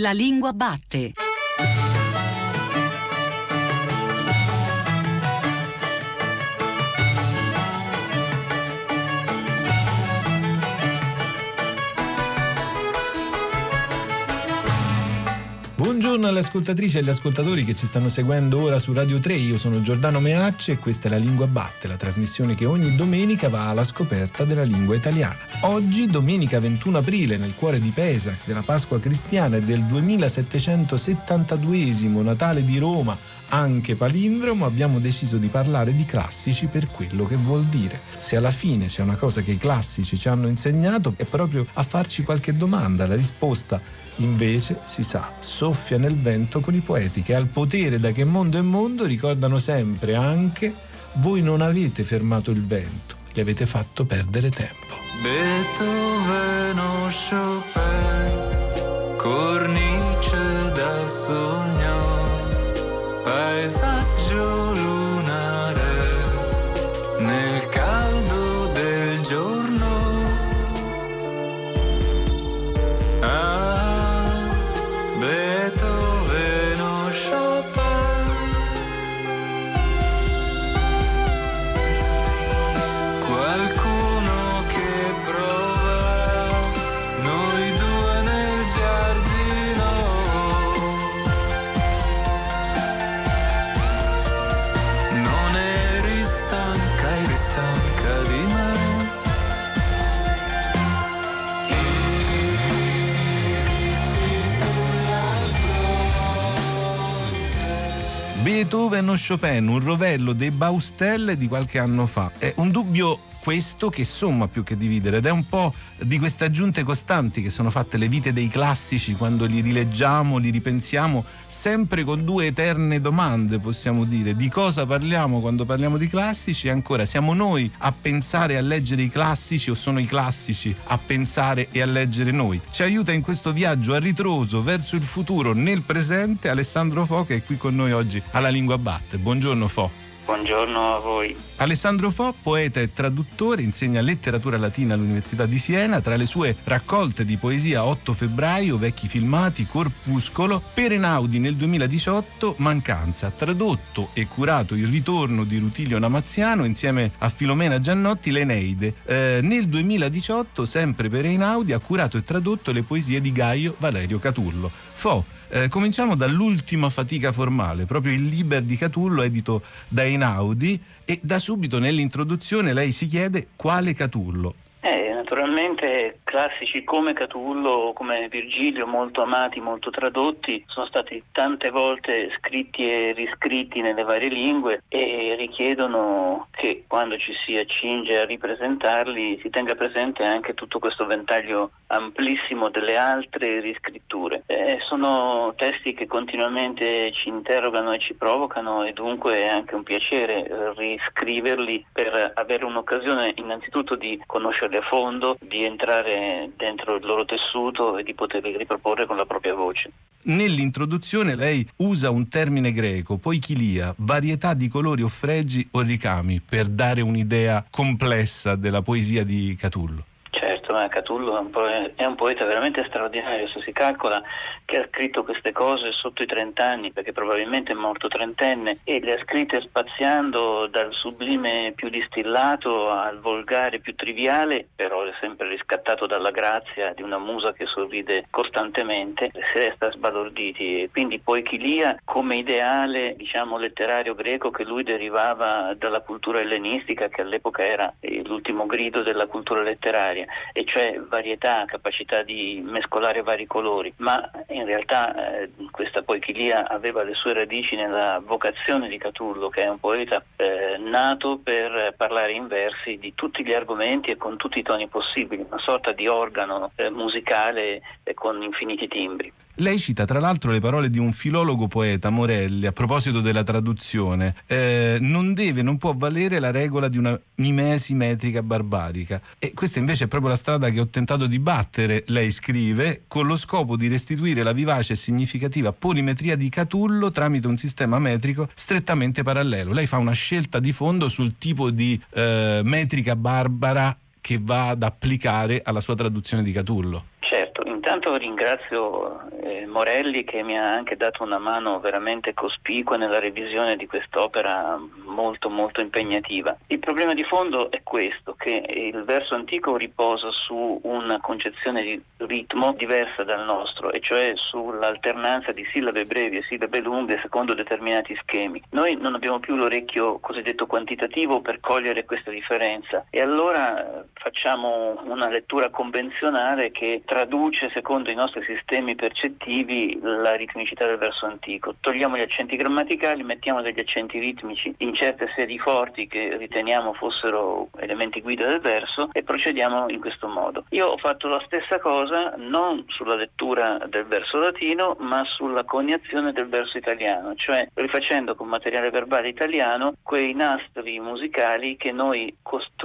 La lingua batte. Buongiorno alle ascoltatrici e agli ascoltatori che ci stanno seguendo ora su Radio 3. Io sono Giordano Meacci e questa è La Lingua Batte, la trasmissione che ogni domenica va alla scoperta della lingua italiana. Oggi, domenica 21 aprile, nel cuore di Pesach, della Pasqua cristiana e del 2772 Natale di Roma, anche palindromo, abbiamo deciso di parlare di classici per quello che vuol dire. Se alla fine c'è una cosa che i classici ci hanno insegnato è proprio a farci qualche domanda. La risposta Invece, si sa, soffia nel vento con i poeti che al potere da che mondo è mondo ricordano sempre anche voi non avete fermato il vento, gli avete fatto perdere tempo. Beethoven Chopin, cornice da sogno, paesaggio lunare nel caldo Beethoven o Chopin, un rovello dei Baustelle di qualche anno fa. È un dubbio questo che somma più che dividere ed è un po' di queste aggiunte costanti che sono fatte le vite dei classici quando li rileggiamo, li ripensiamo, sempre con due eterne domande, possiamo dire, di cosa parliamo quando parliamo di classici e ancora siamo noi a pensare e a leggere i classici o sono i classici a pensare e a leggere noi. Ci aiuta in questo viaggio a ritroso verso il futuro nel presente Alessandro Fo che è qui con noi oggi alla Lingua Batte. Buongiorno Fo. Buongiorno a voi. Alessandro Fo, poeta e traduttore, insegna letteratura latina all'Università di Siena. Tra le sue raccolte di poesia 8 febbraio, Vecchi filmati, Corpuscolo, per Enaudi nel 2018, Mancanza, tradotto e curato il ritorno di Rutilio Namaziano insieme a Filomena Giannotti, L'Eneide. Eh, nel 2018, sempre per Einaudi, ha curato e tradotto le poesie di Gaio Valerio Catullo. Fo, eh, cominciamo dall'ultima fatica formale, proprio il Liber di Catullo edito da Einaudi e da subito nell'introduzione lei si chiede quale Catullo. Eh, naturalmente classici come Catullo come Virgilio, molto amati, molto tradotti, sono stati tante volte scritti e riscritti nelle varie lingue e richiedono che quando ci si accinge a ripresentarli si tenga presente anche tutto questo ventaglio amplissimo delle altre riscritture. Eh, sono testi che continuamente ci interrogano e ci provocano e dunque è anche un piacere riscriverli per avere un'occasione innanzitutto di conoscerli a fondo, di entrare dentro il loro tessuto e di poterli riproporre con la propria voce. Nell'introduzione lei usa un termine greco, poichilia, varietà di colori o fregi o ricami, per dare un'idea complessa della poesia di Catullo. Certo, Catullo è un, poe- è un poeta veramente straordinario, se si calcola che ha scritto queste cose sotto i 30 anni, perché probabilmente è morto trentenne, e le ha scritte spaziando dal sublime più distillato al volgare più triviale, però è sempre riscattato dalla grazia di una musa che sorride costantemente, si resta sbalorditi. E quindi Poichilia come ideale, diciamo, letterario greco che lui derivava dalla cultura ellenistica, che all'epoca era l'ultimo grido della cultura letteraria e cioè varietà, capacità di mescolare vari colori, ma in realtà eh, questa poichilia aveva le sue radici nella vocazione di Catullo, che è un poeta eh, nato per parlare in versi di tutti gli argomenti e con tutti i toni possibili, una sorta di organo eh, musicale eh, con infiniti timbri. Lei cita tra l'altro le parole di un filologo poeta, Morelli, a proposito della traduzione. Eh, non deve, non può valere la regola di una mimesi metrica barbarica. E questa invece è proprio la strada che ho tentato di battere, lei scrive, con lo scopo di restituire la vivace e significativa polimetria di Catullo tramite un sistema metrico strettamente parallelo. Lei fa una scelta di fondo sul tipo di eh, metrica barbara che va ad applicare alla sua traduzione di Catullo. Certo, intanto ringrazio eh, Morelli che mi ha anche dato una mano veramente cospicua nella revisione di quest'opera molto molto impegnativa. Il problema di fondo è questo, che il verso antico riposa su una concezione di ritmo diversa dal nostro, e cioè sull'alternanza di sillabe brevi e sillabe lunghe secondo determinati schemi. Noi non abbiamo più l'orecchio cosiddetto quantitativo per cogliere questa differenza e allora facciamo una lettura convenzionale che traduce secondo i nostri sistemi percettivi la ritmicità del verso antico. Togliamo gli accenti grammaticali, mettiamo degli accenti ritmici in certe sedi forti che riteniamo fossero elementi guida del verso e procediamo in questo modo. Io ho fatto la stessa cosa non sulla lettura del verso latino ma sulla coniazione del verso italiano, cioè rifacendo con materiale verbale italiano quei nastri musicali che noi costruiamo,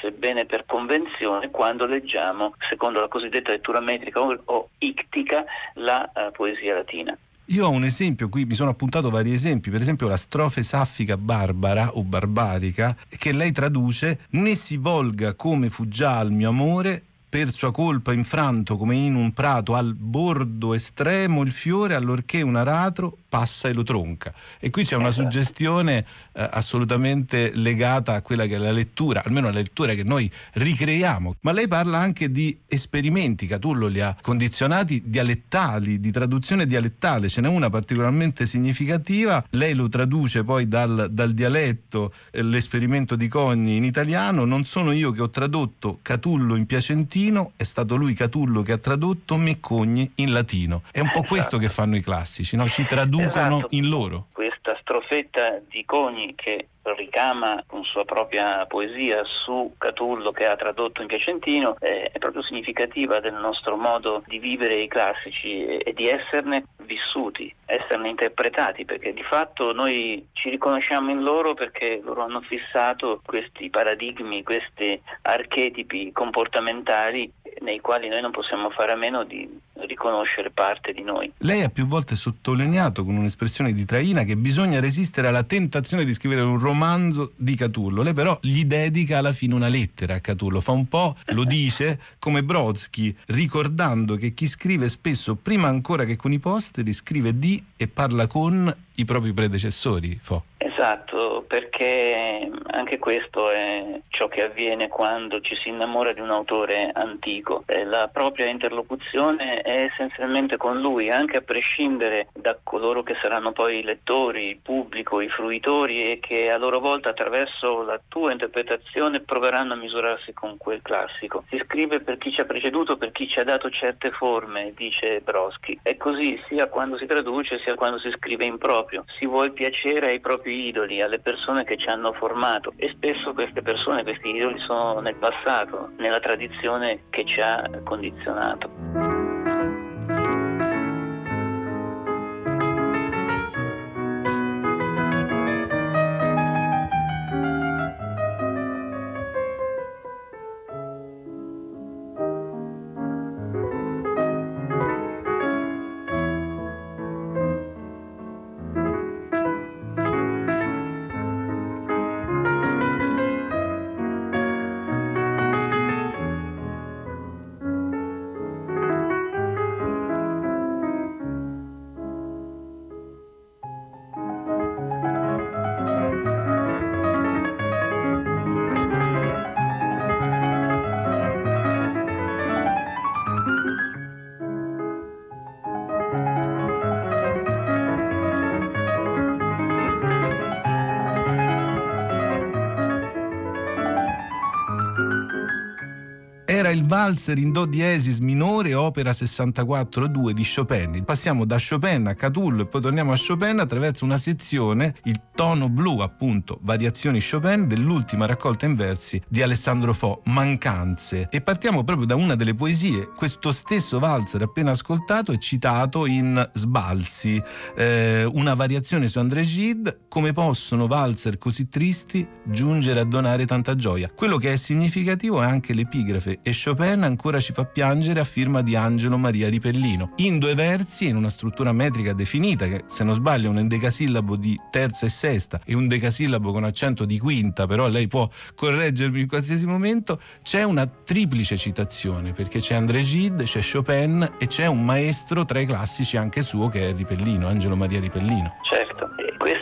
sebbene per convenzione, quando leggiamo, secondo la cosiddetta lettura metrica o, ictica, la uh, poesia latina. Io ho un esempio, qui mi sono appuntato vari esempi, per esempio la strofe saffica barbara o barbarica, che lei traduce, né si volga come fu già il mio amore, per sua colpa infranto come in un prato al bordo estremo il fiore allorché un aratro passa e lo tronca. E qui c'è una suggestione eh, assolutamente legata a quella che è la lettura, almeno la lettura che noi ricreiamo. Ma lei parla anche di esperimenti, Catullo li ha condizionati dialettali, di traduzione dialettale. Ce n'è una particolarmente significativa, lei lo traduce poi dal, dal dialetto, eh, l'esperimento di Cogni in italiano. Non sono io che ho tradotto Catullo in piacentino, è stato lui Catullo che ha tradotto Meccogni in latino. È un po' questo che fanno i classici, no? ci traducono traducono esatto. in loro. Questa strofetta di Coni che ricama con sua propria poesia su Catullo che ha tradotto in piacentino eh, è proprio significativa del nostro modo di vivere i classici e di esserne vissuti, esserne interpretati, perché di fatto noi ci riconosciamo in loro perché loro hanno fissato questi paradigmi, questi archetipi comportamentali nei quali noi non possiamo fare a meno di riconoscere parte di noi. Lei ha più volte sottolineato con un'espressione di traina che bisogna resistere alla tentazione di scrivere un romanzo di Catullo. Lei però gli dedica alla fine una lettera a Catullo, fa un po', lo dice, come Brodsky, ricordando che chi scrive spesso prima ancora che con i posteri scrive di e parla con i propri predecessori. Fo. Esatto, perché anche questo è ciò che avviene quando ci si innamora di un autore antico. La propria interlocuzione è essenzialmente con lui, anche a prescindere da coloro che saranno poi i lettori, il pubblico, i fruitori e che a loro volta attraverso la tua interpretazione proveranno a misurarsi con quel classico. Si scrive per chi ci ha preceduto, per chi ci ha dato certe forme, dice Broschi. È così sia quando si traduce sia quando si scrive in proprio. Si vuole piacere ai propri idoli, alle persone che ci hanno formato e spesso queste persone, questi idoli sono nel passato, nella tradizione che ci ha condizionato. Valzer in do diesis minore, opera 64-2 di Chopin. Passiamo da Chopin a Catullo e poi torniamo a Chopin attraverso una sezione, il tono blu, appunto, variazioni Chopin dell'ultima raccolta in versi di Alessandro Fo, Mancanze. E partiamo proprio da una delle poesie. Questo stesso valzer appena ascoltato è citato in Sbalzi, eh, una variazione su André Gide, come possono valzer così tristi giungere a donare tanta gioia. Quello che è significativo è anche l'epigrafe e Chopin ancora ci fa piangere a firma di Angelo Maria Ripellino, in due versi in una struttura metrica definita, che se non sbaglio è un endecasillabo di terza e sesta e un decasillabo con accento di quinta, però lei può correggermi in qualsiasi momento, c'è una triplice citazione, perché c'è André Gide, c'è Chopin e c'è un maestro tra i classici anche suo che è Ripellino, Angelo Maria Ripellino. Certo,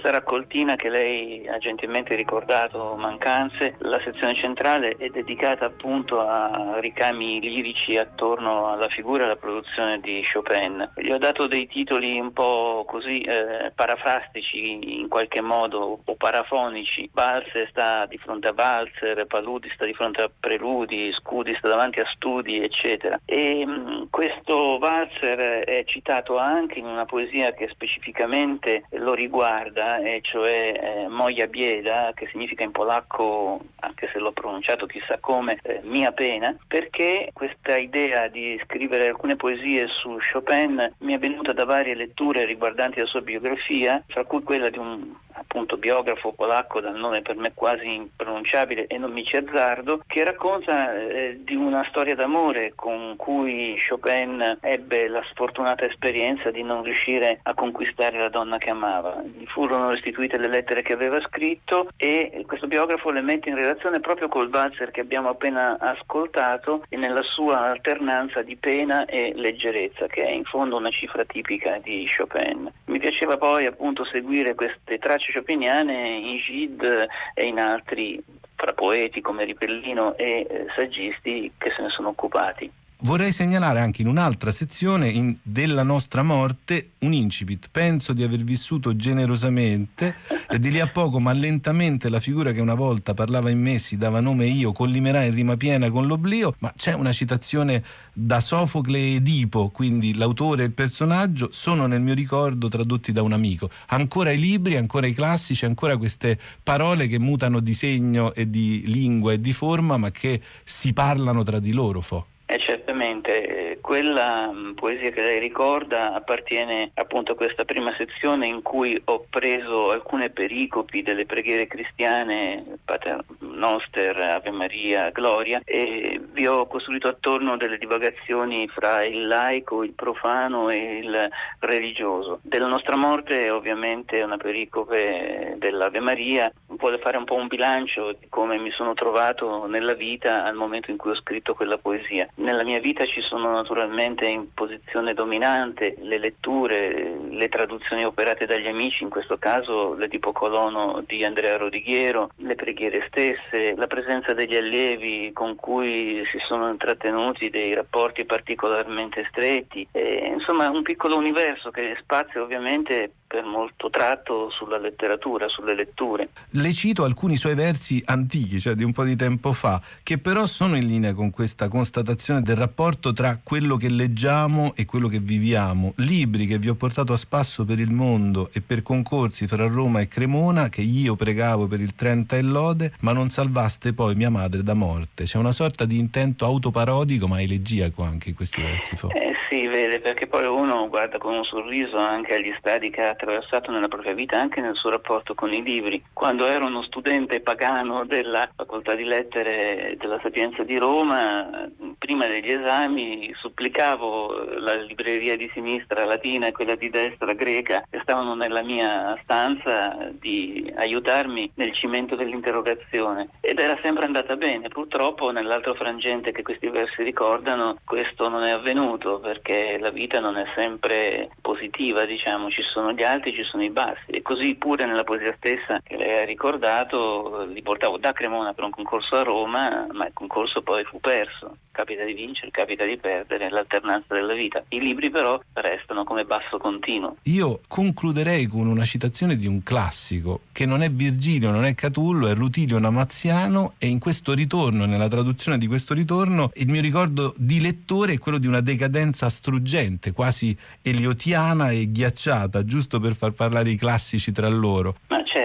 questa raccoltina che lei ha gentilmente ricordato, Mancanze, la sezione centrale è dedicata appunto a ricami lirici attorno alla figura e alla produzione di Chopin. Gli ho dato dei titoli un po' così eh, parafrastici in qualche modo o parafonici. Balzer sta di fronte a Balzer, Paludi sta di fronte a Preludi, Scudi sta davanti a Studi, eccetera. E mh, questo Balzer è citato anche in una poesia che specificamente lo riguarda e cioè eh, Moja Bieda, che significa in polacco, anche se l'ho pronunciato chissà come, eh, mia pena, perché questa idea di scrivere alcune poesie su Chopin mi è venuta da varie letture riguardanti la sua biografia, fra cui quella di un appunto biografo polacco dal nome per me quasi impronunciabile e non mi ci azzardo, che racconta eh, di una storia d'amore con cui Chopin ebbe la sfortunata esperienza di non riuscire a conquistare la donna che amava. Gli furono restituite le lettere che aveva scritto e questo biografo le mette in relazione proprio col valzer che abbiamo appena ascoltato e nella sua alternanza di pena e leggerezza, che è in fondo una cifra tipica di Chopin. Mi piaceva poi appunto seguire queste tracce chopiniane in Gide e in altri fra poeti come Ripellino e eh, saggisti che se ne sono occupati. Vorrei segnalare anche in un'altra sezione in della nostra morte un incipit. Penso di aver vissuto generosamente e di lì a poco, ma lentamente, la figura che una volta parlava in me si dava nome io, collimerà in rima piena con l'oblio, ma c'è una citazione da Sofocle e Edipo, quindi l'autore e il personaggio sono nel mio ricordo tradotti da un amico. Ancora i libri, ancora i classici, ancora queste parole che mutano di segno e di lingua e di forma, ma che si parlano tra di loro, Fo. Eh, certamente, quella mh, poesia che lei ricorda appartiene appunto a questa prima sezione in cui ho preso alcune pericopi delle preghiere cristiane, Pater Noster, Ave Maria, Gloria, e vi ho costruito attorno delle divagazioni fra il laico, il profano e il religioso. Della nostra morte ovviamente è una pericope dell'Ave Maria, vuole fare un po' un bilancio di come mi sono trovato nella vita al momento in cui ho scritto quella poesia. Nella mia vita ci sono naturalmente in posizione dominante le letture, le traduzioni operate dagli amici, in questo caso l'Edipo Colono di Andrea Rodighiero, le preghiere stesse, la presenza degli allievi con cui si sono intrattenuti dei rapporti particolarmente stretti, e, insomma un piccolo universo che spazia ovviamente per molto tratto sulla letteratura, sulle letture. Le cito alcuni suoi versi antichi, cioè di un po' di tempo fa, che però sono in linea con questa constatazione del rapporto tra quello che leggiamo e quello che viviamo. Libri che vi ho portato a spasso per il mondo e per concorsi fra Roma e Cremona, che io pregavo per il 30 e lode, ma non salvaste poi mia madre da morte. C'è una sorta di intento autoparodico, ma elegiaco anche in questi versi. Eh sì, vede, perché poi uno guarda con un sorriso anche agli stadi che ha attraversato nella propria vita, anche nel suo rapporto con i libri. Quando ero uno studente pagano della facoltà di lettere della Sapienza di Roma, prima degli esami supplicavo la libreria di sinistra latina e quella di destra greca che stavano nella mia stanza di aiutarmi nel cimento dell'interrogazione ed era sempre andata bene. Purtroppo nell'altro frangente che questi versi ricordano questo non è avvenuto perché la vita non è sempre positiva, diciamo, ci sono gli alti, ci sono i bassi e così pure nella poesia stessa che lei ha ricordato li portavo da Cremona per un concorso a Roma, ma il concorso poi fu perso. Capita di vincere, capita di perdere, l'alternanza della vita. I libri però restano come basso continuo. Io concluderei con una citazione di un classico che non è Virgilio, non è Catullo, è Rutilio Namaziano e in questo ritorno, nella traduzione di questo ritorno, il mio ricordo di lettore è quello di una decadenza struggente, quasi eliotiana e ghiacciata, giusto per far parlare i classici tra loro. Ma certo,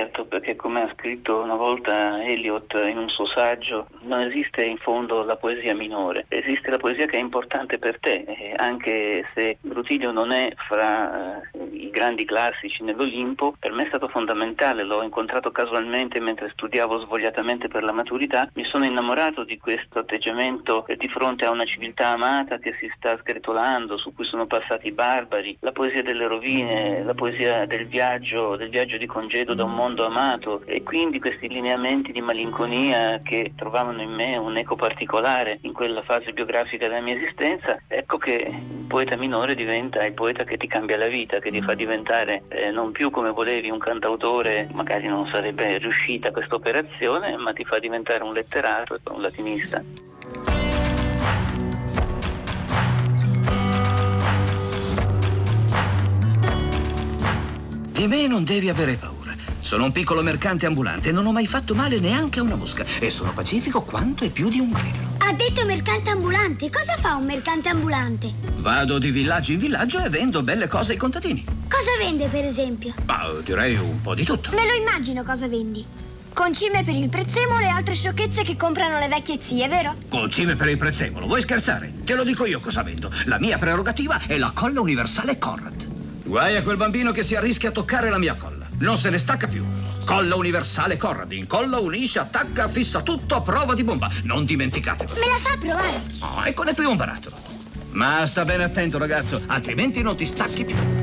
come ha scritto una volta Eliot in un suo saggio, non esiste in fondo la poesia minore, esiste la poesia che è importante per te, anche se Rutilio non è fra eh, i grandi classici nell'Olimpo, per me è stato fondamentale, l'ho incontrato casualmente mentre studiavo svogliatamente per la maturità, mi sono innamorato di questo atteggiamento di fronte a una civiltà amata che si sta sgretolando, su cui sono passati i barbari, la poesia delle rovine, la poesia del viaggio, del viaggio di congedo da un mondo amato e quindi questi lineamenti di malinconia che trovavano in me un eco particolare in quella fase biografica della mia esistenza, ecco che il poeta minore diventa il poeta che ti cambia la vita, che ti fa diventare eh, non più come volevi un cantautore, magari non sarebbe riuscita questa operazione, ma ti fa diventare un letterato un latinista. Di me non devi avere paura. Sono un piccolo mercante ambulante non ho mai fatto male neanche a una mosca. E sono pacifico quanto e più di un grillo. Ha detto mercante ambulante. Cosa fa un mercante ambulante? Vado di villaggio in villaggio e vendo belle cose ai contadini. Cosa vende, per esempio? Ma direi un po' di tutto. Me lo immagino cosa vendi. Concime per il prezzemolo e altre sciocchezze che comprano le vecchie zie, vero? Concime per il prezzemolo. Vuoi scherzare? Te lo dico io cosa vendo. La mia prerogativa è la colla universale Conrad. Guai a quel bambino che si arrischia a toccare la mia colla. Non se ne stacca più. Colla universale Conrad. Incolla, unisce, attacca, fissa tutto a prova di bomba. Non dimenticatelo. Me la fa provare. Oh, ecco ne primo barattolo. Ma sta bene attento, ragazzo, altrimenti non ti stacchi più.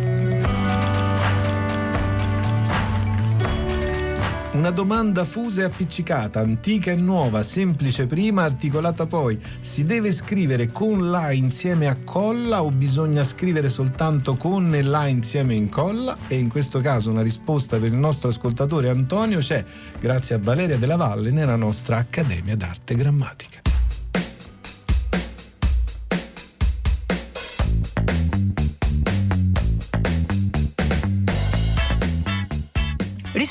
Una domanda fusa e appiccicata, antica e nuova, semplice prima, articolata poi. Si deve scrivere con la insieme a colla o bisogna scrivere soltanto con e la insieme in colla? E in questo caso una risposta per il nostro ascoltatore Antonio c'è, grazie a Valeria della Valle, nella nostra Accademia d'Arte Grammatica.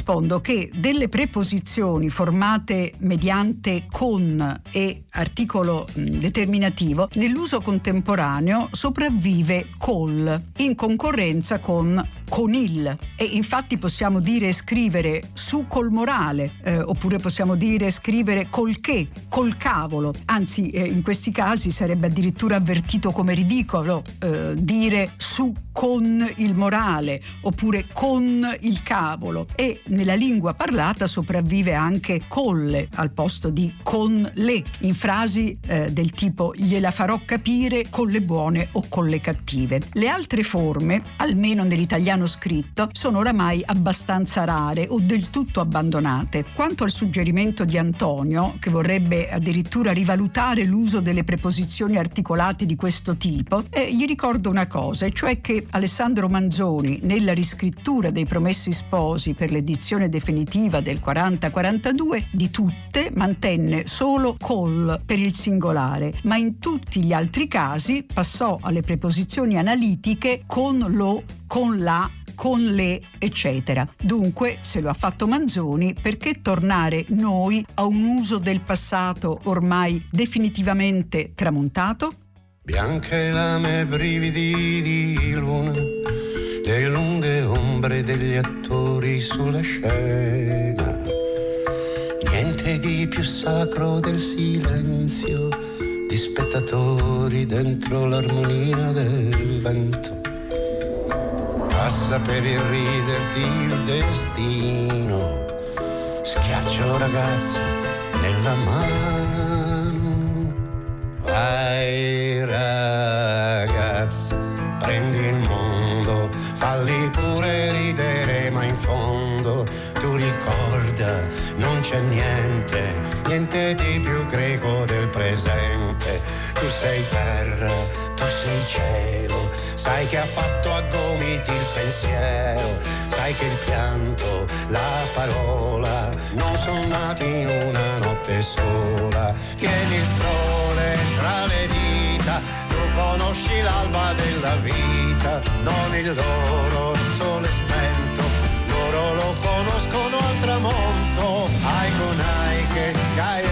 Rispondo che delle preposizioni formate mediante con e articolo determinativo nell'uso contemporaneo sopravvive col in concorrenza con con il. E infatti possiamo dire scrivere su col morale eh, oppure possiamo dire scrivere col che, col cavolo, anzi eh, in questi casi sarebbe addirittura avvertito come ridicolo eh, dire su con il morale oppure con il cavolo. E nella lingua parlata sopravvive anche colle al posto di con le in frasi eh, del tipo gliela farò capire con le buone o con le cattive. Le altre forme, almeno nell'italiano scritto, sono oramai abbastanza rare o del tutto abbandonate. Quanto al suggerimento di Antonio, che vorrebbe addirittura rivalutare l'uso delle preposizioni articolate di questo tipo, eh, gli ricordo una cosa, e cioè che Alessandro Manzoni, nella riscrittura dei Promessi Sposi per l'edizione definitiva del 40-42, di tutte mantenne solo col per il singolare, ma in tutti gli altri casi passò alle preposizioni analitiche con lo, con la, con le, eccetera. Dunque, se lo ha fatto Manzoni, perché tornare noi a un uso del passato ormai definitivamente tramontato? Bianche lame brividi di luna, le lunghe ombre degli attori sulla scena. Niente di più sacro del silenzio, di spettatori dentro l'armonia del vento. Passa per irriderti il destino, schiaccialo ragazzi nella mano. Vai ragazzi, prendi il mondo, falli pure ridere, ma in fondo tu ricorda, non c'è niente, niente di più greco del presente. Tu sei terra, tu sei cielo, sai che ha fatto a gomiti il pensiero, sai che il pianto, la parola, non sono nati in una notte sola. Tieni il sole tra le dita, tu conosci l'alba della vita, non il loro sole spento, loro lo conoscono al tramonto. Ai con ai che scaio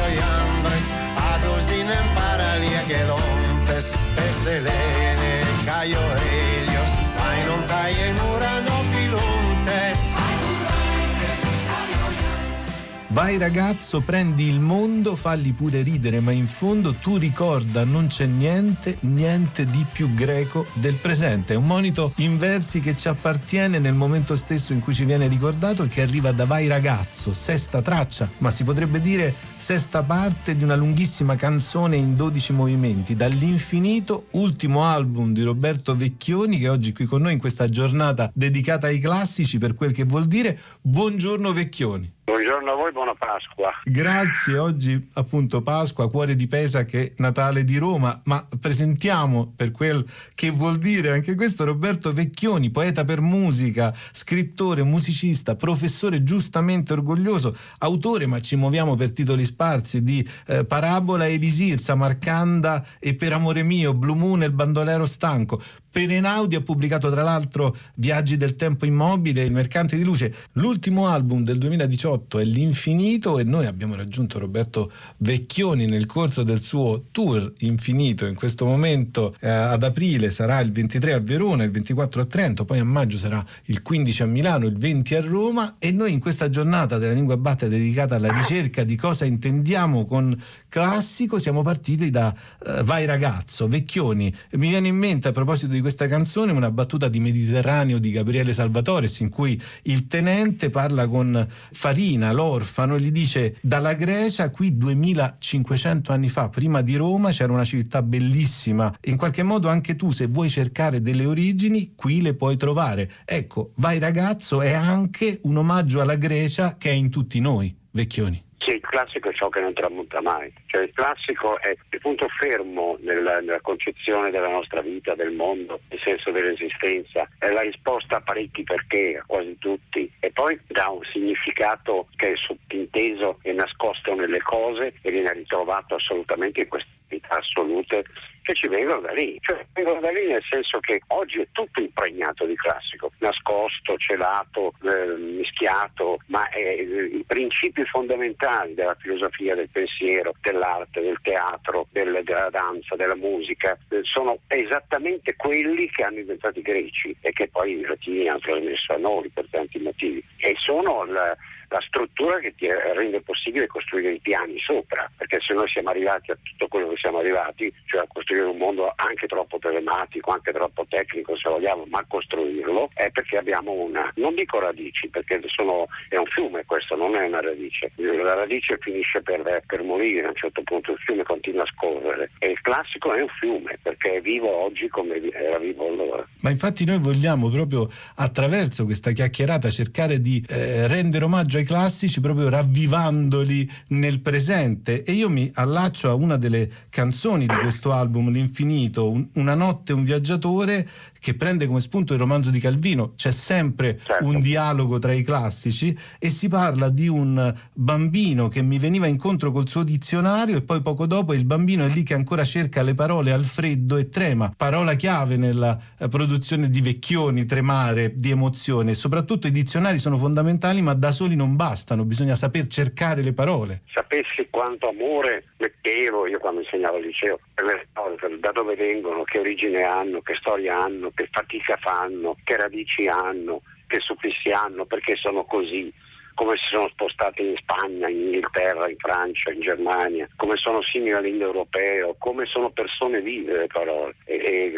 Vai ragazzo, prendi il mondo, falli pure ridere, ma in fondo tu ricorda non c'è niente, niente di più greco del presente. È un monito in versi che ci appartiene nel momento stesso in cui ci viene ricordato e che arriva da Vai ragazzo, sesta traccia, ma si potrebbe dire sesta parte di una lunghissima canzone in 12 movimenti, dall'infinito, ultimo album di Roberto Vecchioni che oggi qui con noi in questa giornata dedicata ai classici per quel che vuol dire. Buongiorno Vecchioni. Buongiorno a voi, buona Pasqua. Grazie, oggi appunto Pasqua, cuore di Pesa che Natale di Roma, ma presentiamo per quel che vuol dire anche questo Roberto Vecchioni, poeta per musica, scrittore, musicista, professore giustamente orgoglioso, autore, ma ci muoviamo per titoli sparsi, di eh, Parabola Elisir, Samarcanda e Per amore mio, Blue Moon e il bandolero stanco. Perenaudi ha pubblicato tra l'altro Viaggi del tempo immobile, Il mercante di luce. L'ultimo album del 2018 è L'Infinito e noi abbiamo raggiunto Roberto Vecchioni nel corso del suo tour infinito. In questo momento eh, ad aprile sarà il 23 a Verona, il 24 a Trento, poi a maggio sarà il 15 a Milano, il 20 a Roma e noi in questa giornata della lingua batte dedicata alla ricerca di cosa intendiamo con classico siamo partiti da uh, Vai ragazzo, Vecchioni. Mi viene in mente a proposito di questa canzone una battuta di Mediterraneo di Gabriele Salvatores in cui il tenente parla con Farina, l'orfano, e gli dice dalla Grecia qui 2500 anni fa, prima di Roma c'era una civiltà bellissima. In qualche modo anche tu se vuoi cercare delle origini qui le puoi trovare. Ecco, Vai ragazzo è anche un omaggio alla Grecia che è in tutti noi, Vecchioni. Classico è ciò che non tramonta mai, cioè il classico è il punto fermo nella, nella, concezione della nostra vita, del mondo, il senso dell'esistenza, è la risposta a parecchi perché, a quasi tutti, e poi dà un significato che è sottinteso e nascosto nelle cose e viene ritrovato assolutamente in queste vita assolute che ci vengono da lì, cioè vengono da lì nel senso che oggi è tutto impregnato di classico, nascosto, celato, eh, mischiato, ma eh, i principi fondamentali della filosofia, del pensiero, dell'arte, del teatro, del, della danza, della musica, eh, sono esattamente quelli che hanno inventato i greci e che poi i latini hanno trasmesso a noi per tanti motivi. E sono la, la struttura che ti rende possibile costruire i piani sopra, perché se noi siamo arrivati a tutto quello che siamo arrivati, cioè a costruire un mondo anche troppo telematico, anche troppo tecnico se vogliamo, ma costruirlo, è perché abbiamo una, non dico radici, perché sono, è un fiume questo, non è una radice, la radice finisce per, per morire, a un certo punto il fiume continua a scorrere e il classico è un fiume perché è vivo oggi come era vivo allora. Ma infatti noi vogliamo proprio attraverso questa chiacchierata cercare di eh, rendere omaggio ai classici proprio ravvivandoli nel presente. E io mi allaccio a una delle canzoni di questo album L'infinito, un, Una notte un viaggiatore che prende come spunto il romanzo di Calvino, c'è sempre Certo. un dialogo tra i classici e si parla di un bambino che mi veniva incontro col suo dizionario e poi poco dopo il bambino è lì che ancora cerca le parole al freddo e trema, parola chiave nella eh, produzione di Vecchioni, tremare di emozione, soprattutto i dizionari sono fondamentali ma da soli non bastano, bisogna saper cercare le parole. sapessi quanto amore mettevo io quando insegnavo al liceo per le cose, da dove vengono, che origine hanno, che storia hanno, che fatica fanno, che radici hanno, che suffissi hanno, perché sono così come si sono spostati in Spagna, in Inghilterra, in Francia, in Germania, come sono simili all'indoeuropeo, come sono persone vive le parole. E, e,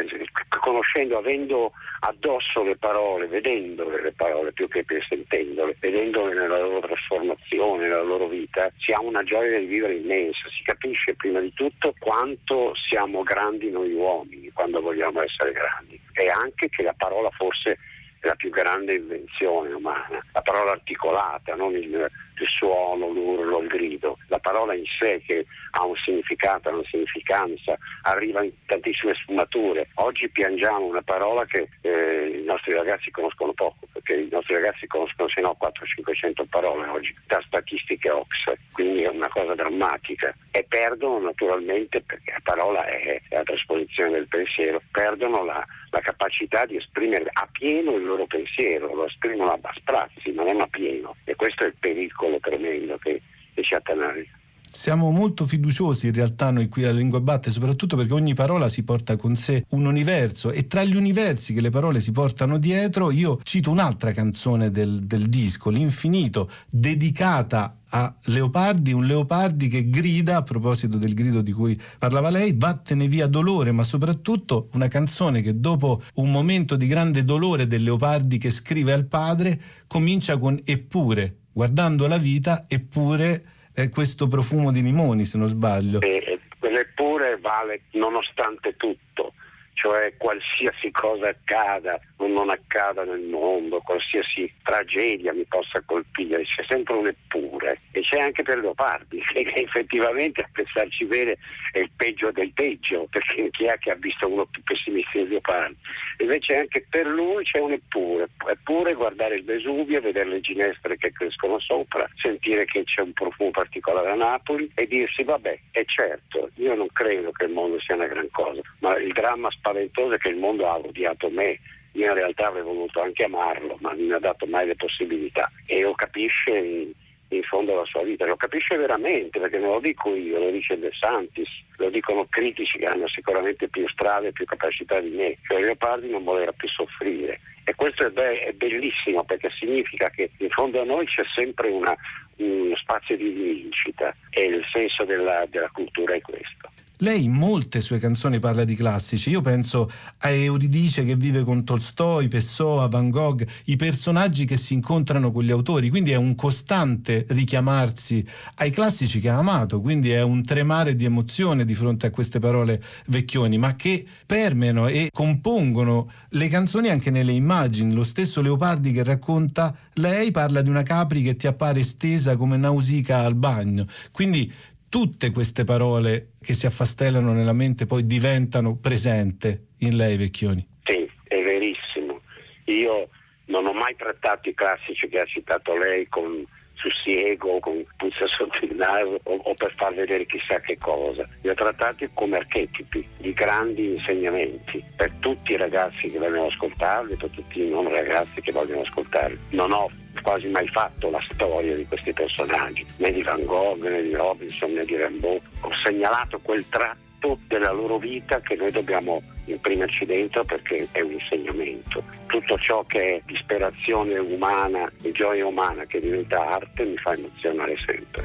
conoscendo, avendo addosso le parole, vedendole le parole più che sentendole, vedendole nella loro trasformazione, nella loro vita, si ha una gioia di vivere immensa. Si capisce prima di tutto quanto siamo grandi noi uomini quando vogliamo essere grandi e anche che la parola forse la più grande invenzione umana, la parola articolata, non il, il suono, l'urlo, il grido, la parola in sé che ha un significato, una significanza, arriva in tantissime sfumature. Oggi piangiamo una parola che eh, i nostri ragazzi conoscono poco, perché i nostri ragazzi conoscono se no 400-500 parole oggi, da statistiche Ox, quindi è una cosa drammatica. E perdono naturalmente, perché la parola è, è la trasposizione del pensiero, perdono la, la capacità di esprimere a pieno il loro pensiero, lo esprimono a sprazzi, non a pieno. E questo è il pericolo tremendo che, ci attanaglia. Siamo molto fiduciosi in realtà noi qui alla Lingua Batte, soprattutto perché ogni parola si porta con sé un universo e tra gli universi che le parole si portano dietro io cito un'altra canzone del, del disco, L'Infinito, dedicata a Leopardi, un Leopardi che grida, a proposito del grido di cui parlava lei, vattene via dolore, ma soprattutto una canzone che dopo un momento di grande dolore del Leopardi che scrive al padre, comincia con eppure, guardando la vita, eppure eh, questo profumo di limoni, se non sbaglio. E, quell'eppure vale nonostante tutto, cioè qualsiasi cosa accada o non accada nel mondo, qualsiasi tragedia mi possa colpire, c'è sempre un eppure e c'è anche per Leopardi, che effettivamente a pensarci bene è il peggio del peggio, perché chi è che ha visto uno più pessimista di Leopardi? Invece anche per lui c'è un eppure, eppure guardare il Vesuvio, vedere le ginestre che crescono sopra, sentire che c'è un profumo particolare a Napoli e dirsi vabbè, è certo, io non credo che il mondo sia una gran cosa, ma il dramma spaventoso è che il mondo ha odiato me, io in realtà avrei voluto anche amarlo, ma non mi ha dato mai le possibilità. E lo capisce in, in fondo alla sua vita, lo capisce veramente perché non lo dico io, lo dice De Santis, lo dicono critici che hanno sicuramente più strade più capacità di me, cioè Leopardi non voleva più soffrire. E questo è, be- è bellissimo perché significa che in fondo a noi c'è sempre una, uno spazio di vincita. E il senso della, della cultura è questo. Lei in molte sue canzoni parla di classici, io penso a Euridice che vive con Tolstoi, Pessoa, Van Gogh, i personaggi che si incontrano con gli autori, quindi è un costante richiamarsi ai classici che ha amato, quindi è un tremare di emozione di fronte a queste parole vecchioni, ma che permeano e compongono le canzoni anche nelle immagini. Lo stesso Leopardi che racconta lei parla di una capri che ti appare stesa come nausica al bagno, quindi tutte queste parole che si affastellano nella mente poi diventano presente in lei, Vecchioni. Sì, è verissimo. Io non ho mai trattato i classici che ha citato lei con sussiego, con puzza sotto il naso o, o, per far vedere chissà che cosa. Li ho trattati come archetipi di grandi insegnamenti per tutti i ragazzi che vogliono ascoltarli, per tutti i non ragazzi che vogliono ascoltarli. Non ho quasi mai fatto la storia di questi personaggi, né di Van Gogh, né di Robinson, né di Rimbaud. Ho segnalato quel tratto della loro vita che noi dobbiamo imprimerci dentro perché è un insegnamento. Tutto ciò che è disperazione umana e gioia umana che diventa arte mi fa emozionare sempre.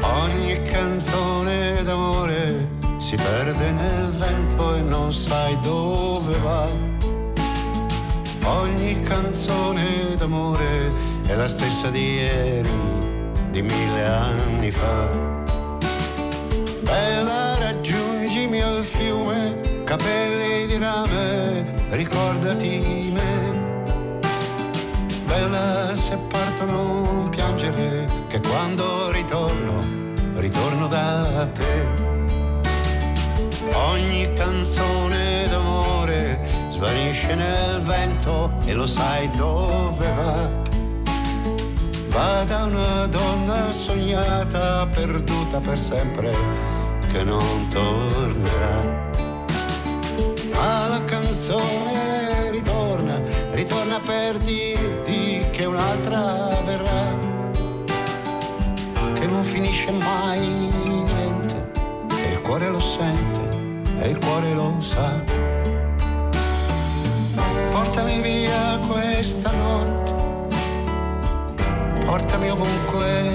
Ogni canzone d'amore si perde nel vento e non sai dove va. Ogni canzone d'amore è la stessa di ieri, di mille anni fa. Capelli di rame, ricordati me. Bella, se parto non piangere, che quando ritorno, ritorno da te. Ogni canzone d'amore svanisce nel vento e lo sai dove va. Va da una donna sognata, perduta per sempre, che non tornerà. Ma la canzone ritorna, ritorna per dirti che un'altra verrà, che non finisce mai niente, e il cuore lo sente, e il cuore lo sa. Portami via questa notte portami ovunque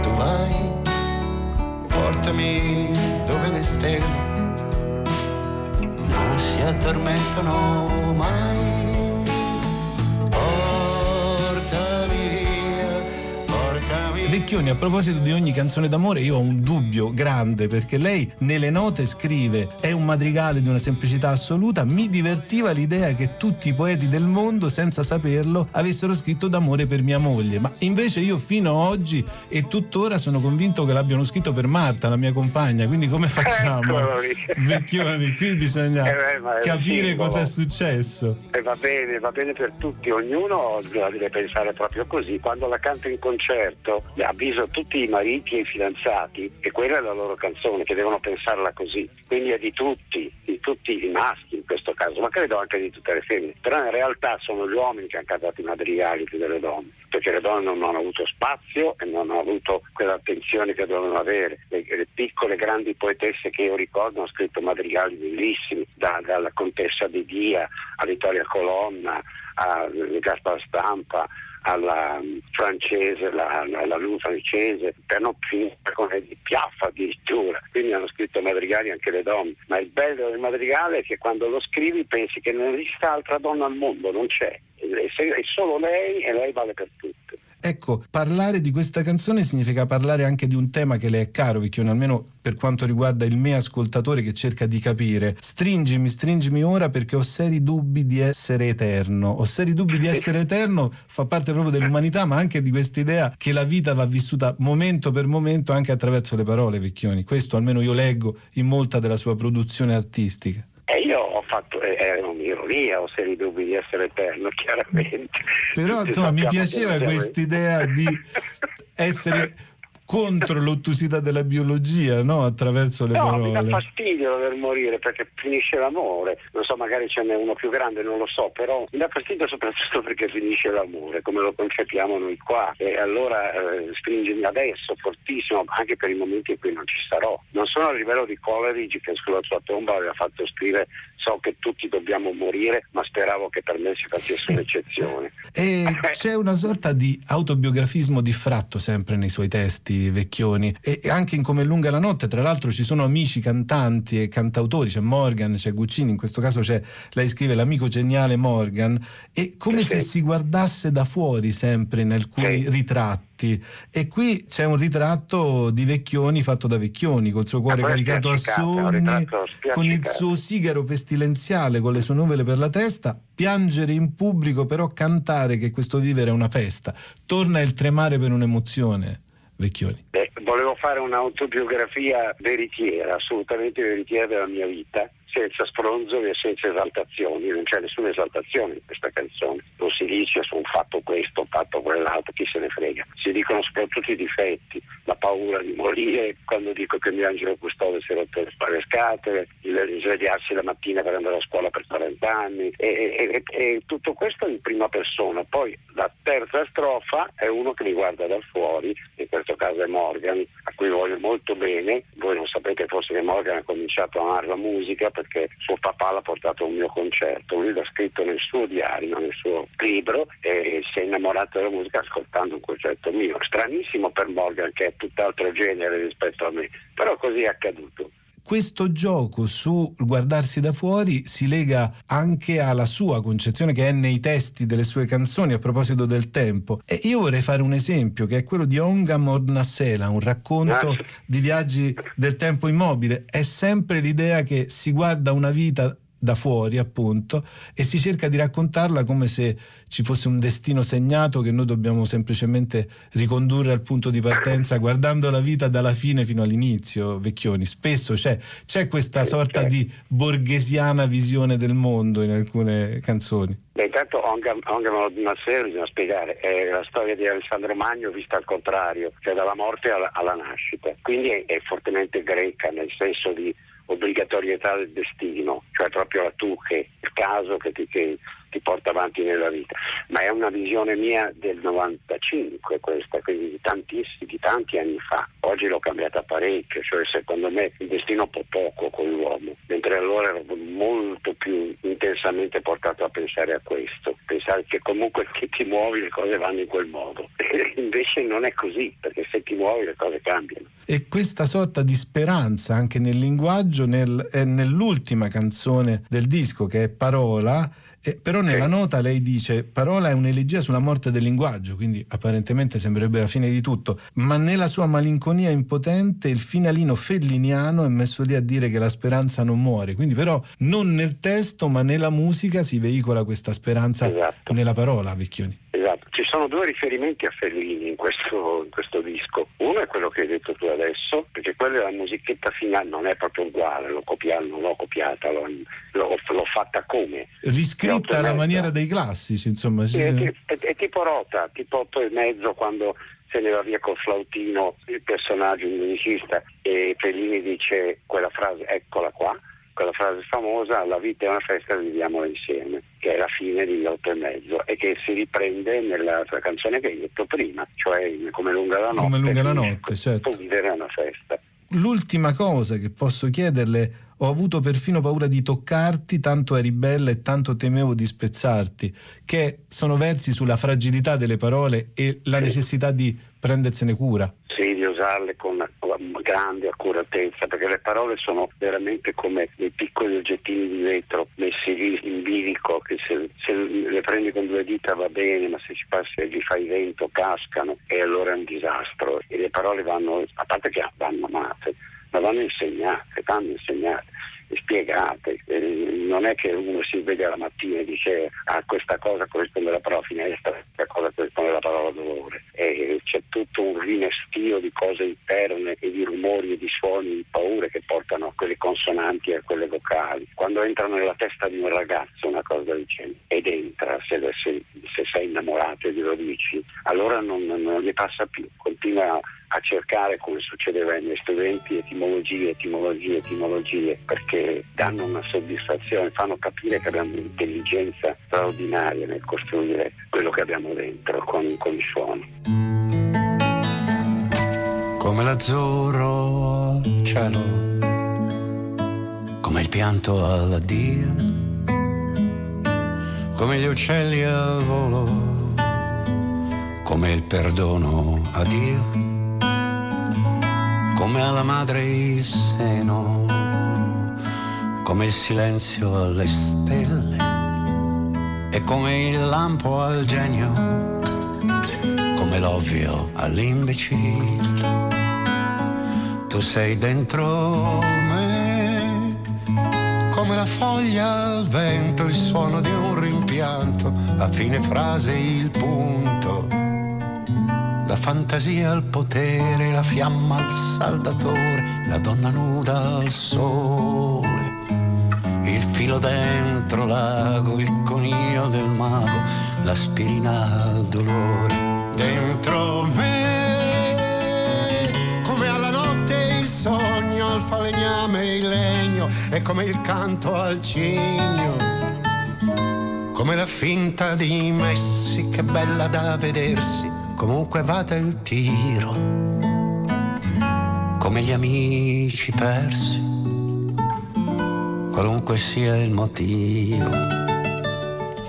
tu vai, portami dove le stelle addormentano mai. Vecchioni, a proposito di ogni canzone d'amore, io ho un dubbio grande perché lei nelle note scrive è un madrigale di una semplicità assoluta. Mi divertiva l'idea che tutti i poeti del mondo, senza saperlo, avessero scritto d'amore per mia moglie. Ma invece io fino ad oggi e tuttora sono convinto che l'abbiano scritto per Marta, la mia compagna. Quindi come facciamo? Eccolo lì. Vecchioni, qui bisogna Eh beh, capire cosa è successo. E va bene, va bene per tutti, ognuno deve pensare proprio così. Quando la canto in concerto, avviso tutti i mariti e i fidanzati che quella è la loro canzone, che devono pensarla così. Quindi è di tutti, di tutti i maschi in questo caso, ma credo anche di tutte le femmine. Però in realtà sono gli uomini che hanno cantato i madrigali più delle donne, perché le donne non hanno avuto spazio e non hanno avuto quell'attenzione che dovevano avere. Le, le piccole grandi poetesse che io ricordo hanno scritto madrigali bellissimi, da- dalla contessa di Dia a Vittoria Colonna, a Gaspar Stampa, alla francese, la, la, Luna francese, per non finire con Edith Piaf addirittura. Quindi hanno scritto madrigali anche le donne. Ma il bello del madrigale è che quando lo scrivi pensi che non esista altra donna al mondo, non c'è. È solo lei e lei vale per tutte. Ecco, parlare di questa canzone significa parlare anche di un tema che le è caro, Vecchione, almeno per quanto riguarda il me ascoltatore che cerca di capire. Stringimi, stringimi ora perché ho seri dubbi di essere eterno. Ho seri dubbi di essere eterno fa parte proprio dell'umanità, ma anche di questa idea che la vita va vissuta momento per momento anche attraverso le parole, Vecchioni. Questo almeno io leggo in molta della sua produzione artistica. E io ho fatto, eh, era un'ironia, ho seri dubbi di essere eterno, chiaramente. Però insomma mi piaceva siamo- quest'idea di essere contro l'ottusità della biologia, no? Attraverso le No, mi dà parole. fastidio dover morire perché finisce l'amore. Non so, magari ce n'è uno più grande, non lo so, però mi dà fastidio soprattutto perché finisce l'amore, come lo concepiamo noi qua. E allora eh, stringimi adesso, fortissimo, anche per i momenti in cui non ci sarò. Non sono a livello di Coleridge che sulla sua tomba aveva fatto scrivere so che tutti dobbiamo morire, ma speravo che per me si facesse un'eccezione. E c'è una sorta di autobiografismo diffratto sempre nei suoi testi vecchioni e anche in Come è lunga la notte, tra l'altro ci sono amici cantanti e cantautori, c'è Morgan, c'è Guccini, in questo caso c'è, lei scrive l'amico geniale Morgan e come Sì, se si guardasse da fuori sempre in alcuni Sì. ritratti e qui c'è un ritratto di Vecchioni fatto da Vecchioni col suo cuore è caricato a sogni con il suo sigaro pestilenziale con le sue nuvole per la testa, piangere in pubblico, però cantare che questo vivere è una festa. Torna il tremare per un'emozione, Vecchioni. Beh, volevo fare un'autobiografia veritiera, assolutamente veritiera della mia vita, senza spronzoli e senza esaltazioni, non c'è nessuna esaltazione in questa canzone, non si dice un fatto questo, fatto quell'altro, chi se ne frega, si dicono soprattutto i difetti, la paura di morire, quando dico che mio angelo custode si è rotto le scatole, il svegliarsi la mattina per andare a scuola per 40 anni, e- e- e tutto questo in prima persona, poi la terza strofa è uno che mi guarda da fuori, in questo caso è Morgan, a cui voglio molto bene, voi non sapete forse che Morgan ha cominciato a amare la musica perché suo papà l'ha portato a un mio concerto, lui l'ha scritto nel suo diario, nel suo libro e si è innamorato della musica ascoltando un concerto mio. Stranissimo per Morgan che è tutt'altro genere rispetto a me, però così è accaduto. Questo gioco su guardarsi da fuori si lega anche alla sua concezione che è nei testi delle sue canzoni a proposito del tempo. E io vorrei fare un esempio che è quello di Onga Mornasela, un racconto di viaggi del tempo immobile. È sempre l'idea che si guarda una vita da fuori, appunto, e si cerca di raccontarla come se ci fosse un destino segnato che noi dobbiamo semplicemente ricondurre al punto di partenza guardando la vita dalla fine fino all'inizio, Vecchioni. Spesso c'è, c'è questa Sì, sorta certo. di borghesiana visione del mondo in alcune canzoni. Beh, intanto Onga Nasser bisogna spiegare, è la storia di Alessandro Magno vista al contrario, cioè dalla morte alla, alla nascita. Quindi è, è fortemente greca nel senso di obbligatorietà del destino, cioè proprio la tu che il caso che ti, che ti porta avanti nella vita. Ma è una visione mia del 95 questa, quindi di di tanti anni fa. Oggi l'ho cambiata parecchio, cioè secondo me il destino può poco con l'uomo, mentre allora ero molto più intensamente portato a pensare a questo, pensare che comunque che ti muovi le cose vanno in quel modo. Invece non è così, perché se ti muovi le cose cambiano. E questa sorta di speranza anche nel linguaggio nel- è nell'ultima canzone del disco che è Parola, e però nella nota lei dice Parola è un'elegia sulla morte del linguaggio, quindi apparentemente sembrerebbe la fine di tutto, ma nella sua malinconia impotente il finalino felliniano è messo lì a dire che la speranza non muore, quindi però non nel testo ma nella musica si veicola questa speranza Esatto. nella parola, Vecchioni. Esatto, ci sono due riferimenti a Fellini in questo, in questo disco. Uno è quello che hai detto tu adesso, perché quella della musichetta finale non è proprio uguale, l'ho copiata, non l'ho copiata, l'ho, l'ho- l'ho fatta come. Riscritta alla maniera dei classici, insomma. Sì, è, è- è tipo rota, tipo otto e mezzo quando teneva via col flautino il personaggio, il musicista, e Fellini dice quella frase, eccola qua, quella frase famosa, la vita è una festa, viviamola insieme, che è la fine di Otto e mezzo e che si riprende nella canzone che hai detto prima, cioè come lunga la notte. Come lunga la notte, certo. Vivere una festa. L'ultima cosa che posso chiederle, ho avuto perfino paura di toccarti, tanto eri bella e tanto temevo di spezzarti, che sono versi sulla fragilità delle parole e la necessità di prendersene cura. Sì, di usarle con con grande accuratezza, perché le parole sono veramente come dei piccoli oggettini di vetro messi lì in bilico, che se, se le prendi con due dita va bene, ma se ci passi e gli fai vento cascano e allora è un disastro. E le parole vanno, a parte che vanno amate, ma vanno insegnate, vanno insegnate spiegate. Non è che uno si vede la mattina e dice a questa cosa corrisponde la parola finestra, a questa cosa corrisponde la parola dolore. E c'è tutto un rinestio di cose interne e di rumori e di suoni, di paure che portano a quelle consonanti e a quelle vocali. Quando entrano nella testa di un ragazzo una cosa del genere ed entra, se, se, se sei innamorato e glielo dici, allora non, non gli passa più, continua a cercare come succedeva ai miei studenti etimologie, etimologie, etimologie perché danno una soddisfazione, fanno capire che abbiamo un'intelligenza straordinaria nel costruire quello che abbiamo dentro con, con i suoni. come l'azzurro al cielo, come il pianto all'addio, come gli uccelli al volo, come il perdono a Dio, come alla madre il seno, come il silenzio alle stelle e come il lampo al genio, come l'ovvio all'imbecille. Tu sei dentro me, come la foglia al vento, il suono di un rimpianto, a fine frase il punto, la fantasia al potere, la fiamma al saldatore, la donna nuda al sole, il filo dentro l'ago, il coniglio del mago, l'aspirina al dolore, dentro me come alla notte il sogno al falegname il legno e come il canto al cigno come la finta di Messi che bella da vedersi comunque vada il tiro. Come gli amici persi. Qualunque sia il motivo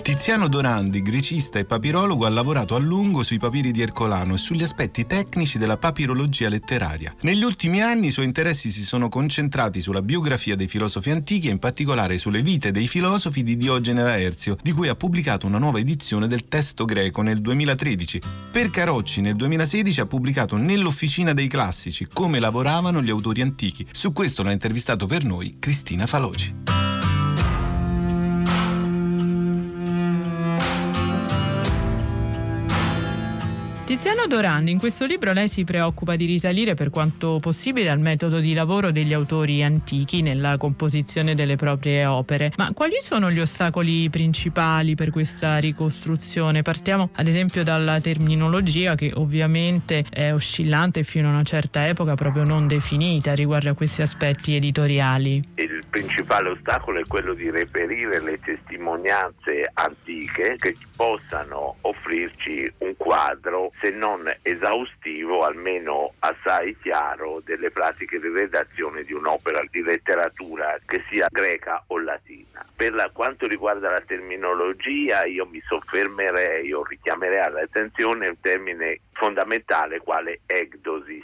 Tiziano Dorandi, grecista e papirologo, ha lavorato a lungo sui papiri di Ercolano e sugli aspetti tecnici della papirologia letteraria. Negli ultimi anni i suoi interessi si sono concentrati sulla biografia dei filosofi antichi e in particolare sulle vite dei filosofi di Diogene Laerzio, di cui ha pubblicato una nuova edizione del testo greco nel 2013. Per Carocci nel 2016 ha pubblicato Nell'Officina dei Classici come lavoravano gli autori antichi. Su questo l'ha intervistato per noi Cristina Faloci. Tiziano Dorandi, in questo libro lei si preoccupa di risalire per quanto possibile al metodo di lavoro degli autori antichi nella composizione delle proprie opere. Ma quali sono gli ostacoli principali per questa ricostruzione? Partiamo ad esempio dalla terminologia che ovviamente è oscillante fino a una certa epoca proprio non definita riguardo a questi aspetti editoriali. Il principale ostacolo è quello di reperire le testimonianze antiche che possano offrirci un quadro se non esaustivo, almeno assai chiaro, delle pratiche di redazione di un'opera di letteratura che sia greca o latina. Per la, quanto riguarda la terminologia, io mi soffermerei o richiamerei all'attenzione un termine fondamentale quale egdosis.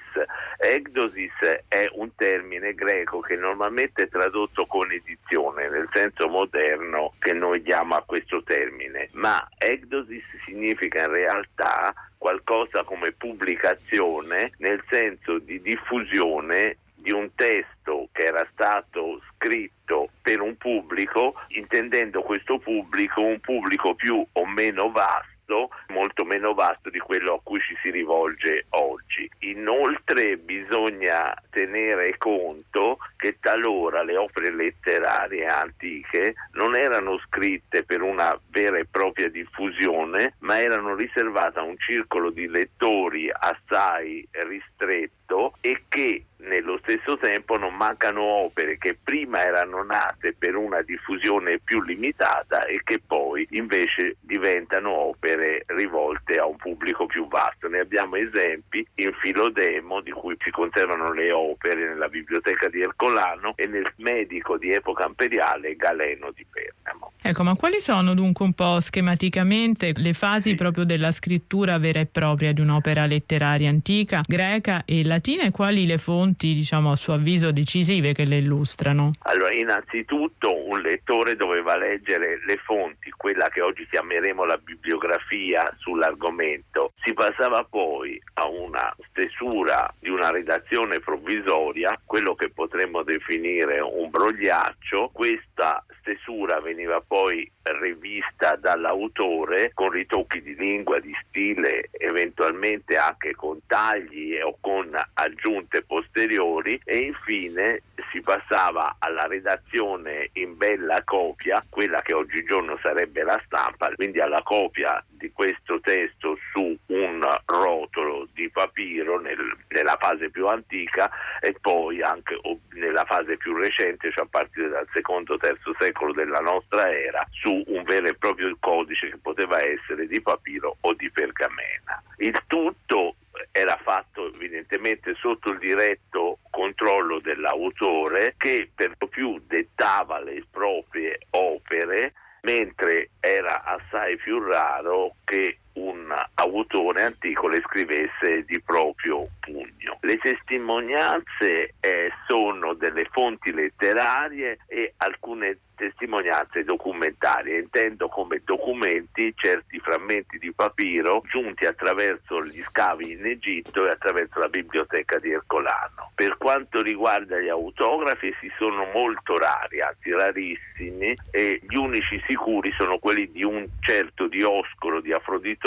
Egdosis è un termine greco che normalmente è tradotto con edizione, nel senso moderno che noi diamo a questo termine, ma egdosis significa in realtà qualcosa come pubblicazione nel senso di diffusione di un testo che era stato scritto per un pubblico, intendendo questo pubblico un pubblico più o meno vasto vasto, molto meno vasto di quello a cui ci si rivolge oggi. Inoltre bisogna tenere conto che talora le opere letterarie antiche non erano scritte per una vera e propria diffusione, ma erano riservate a un circolo di lettori assai ristretto e che nello stesso tempo non mancano opere che prima erano nate per una diffusione più limitata e che poi invece diventano opere rivolte a un pubblico più vasto. Ne abbiamo esempi in Filodemo di cui si conservano le opere nella biblioteca di Ercolano e nel medico di epoca imperiale Galeno di Pergamo. Ecco, ma quali sono dunque un po' schematicamente le fasi proprio della scrittura vera e propria di un'opera letteraria antica, greca e latina e quali le fonti, diciamo, a suo avviso decisive che le illustrano? Allora, innanzitutto un lettore doveva leggere le fonti, quella che oggi chiameremo la bibliografia sull'argomento. Si passava poi a una stesura di una redazione provvisoria, quello che potremmo definire un brogliaccio. Questa stesura veniva poi rivista dall'autore con ritocchi di lingua, di stile, eventualmente anche con tagli o con aggiunte posteriori e infine si passava alla redazione in bella copia, quella che oggigiorno sarebbe la stampa, quindi alla copia di questo testo su un rotolo di papiro nel, nella fase più antica e poi anche nella fase più recente, cioè a partire dal secondo terzo secolo della nostra era, su un vero e proprio codice che poteva essere di papiro o di pergamena. Il tutto era fatto evidentemente sotto il diretto controllo dell'autore che per lo più dettava le proprie opere mentre era assai più raro che un autore antico le scrivesse di proprio pugno. Le testimonianze eh, sono delle fonti letterarie e alcune testimonianze documentarie. Intendo come documenti certi frammenti di papiro giunti attraverso gli scavi in Egitto e attraverso la biblioteca di Ercolano. Per quanto riguarda gli autografi, essi sono molto rari, anzi rarissimi, e gli unici sicuri sono quelli di un certo Dioscoro di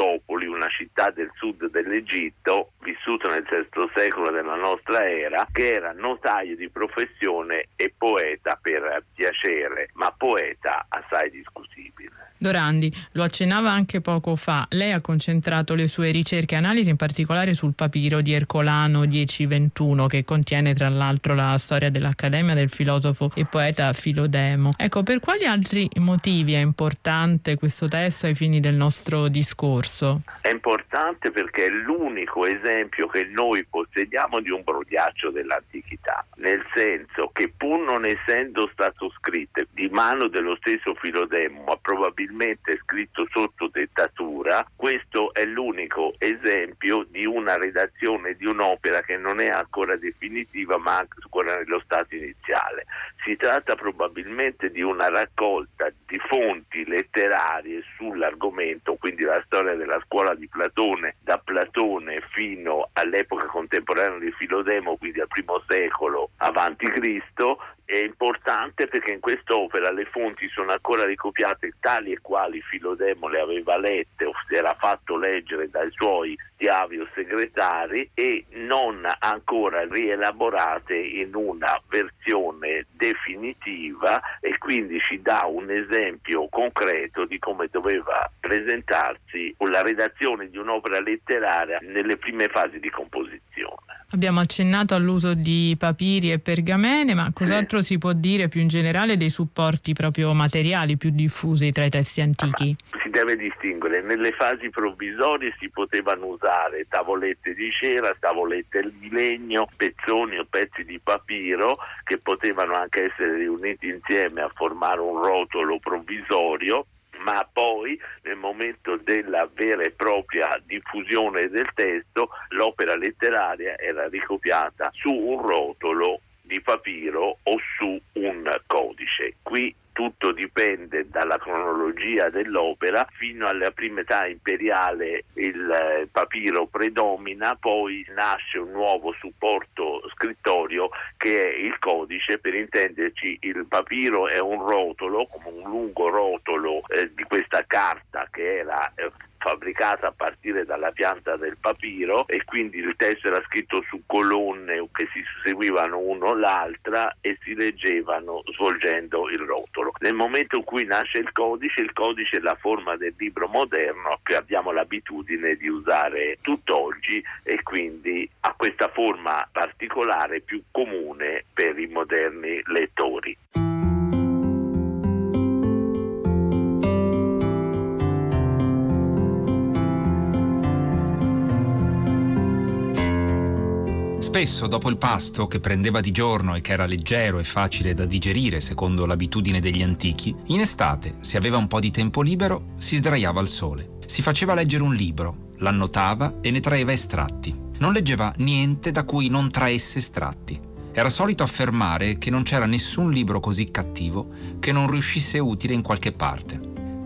Afroditopoli, una città del sud dell'Egitto, vissuto nel VI secolo della nostra era, che era notaio di professione e poeta per piacere, ma poeta assai discutibile. Dorandi, lo accennava anche poco fa, lei ha concentrato le sue ricerche e analisi in particolare sul papiro di Ercolano 1021 che contiene tra l'altro la storia dell'Accademia del filosofo e poeta Filodemo. Ecco, per quali altri motivi è importante questo testo ai fini del nostro discorso? È importante perché è l'unico esempio che noi possediamo di un brogliaccio dell'antichità, nel senso che pur non essendo stato scritto di mano dello stesso Filodemo, ma probabilmente scritto sotto dettatura, questo è l'unico esempio di una redazione di un'opera che non è ancora definitiva ma ancora nello stato iniziale. Si tratta probabilmente di una raccolta di fonti letterarie sull'argomento, quindi la storia della scuola di Platone, da Platone fino all'epoca contemporanea di Filodemo, quindi al primo secolo avanti Cristo, è importante perché in quest'opera le fonti sono ancora ricopiate tali e quali Filodemo le aveva lette o si era fatto leggere dai suoi schiavi o segretari e non ancora rielaborate in una versione definitiva e quindi ci dà un esempio concreto di come doveva presentarsi la redazione di un'opera letteraria nelle prime fasi di composizione. Abbiamo accennato all'uso di papiri e pergamene, ma cos'altro si può dire più in generale dei supporti proprio materiali più diffusi tra i testi antichi? Si deve distinguere, nelle fasi provvisorie si potevano usare tavolette di cera, tavolette di legno, pezzoni o pezzi di papiro che potevano anche essere riuniti insieme a formare un rotolo provvisorio ma poi nel momento della vera e propria diffusione del testo l'opera letteraria era ricopiata su un rotolo di papiro o su un codice. Qui tutto dipende dalla cronologia dell'opera, fino alla prima età imperiale il eh, papiro predomina, poi nasce un nuovo supporto scrittorio che è il codice, per intenderci il papiro è un rotolo, come un lungo rotolo eh, di questa carta che era eh, pubblicata a partire dalla pianta del papiro e quindi il testo era scritto su colonne che si seguivano uno l'altra e si leggevano svolgendo il rotolo. Nel momento in cui nasce il codice, il codice è la forma del libro moderno che abbiamo l'abitudine di usare tutt'oggi e quindi ha questa forma particolare più comune per i moderni lettori. Spesso dopo il pasto, che prendeva di giorno e che era leggero e facile da digerire secondo l'abitudine degli antichi, in estate, se aveva un po' di tempo libero, si sdraiava al sole. Si faceva leggere un libro, l'annotava e ne traeva estratti. Non leggeva niente da cui non traesse estratti. Era solito affermare che non c'era nessun libro così cattivo che non riuscisse utile in qualche parte.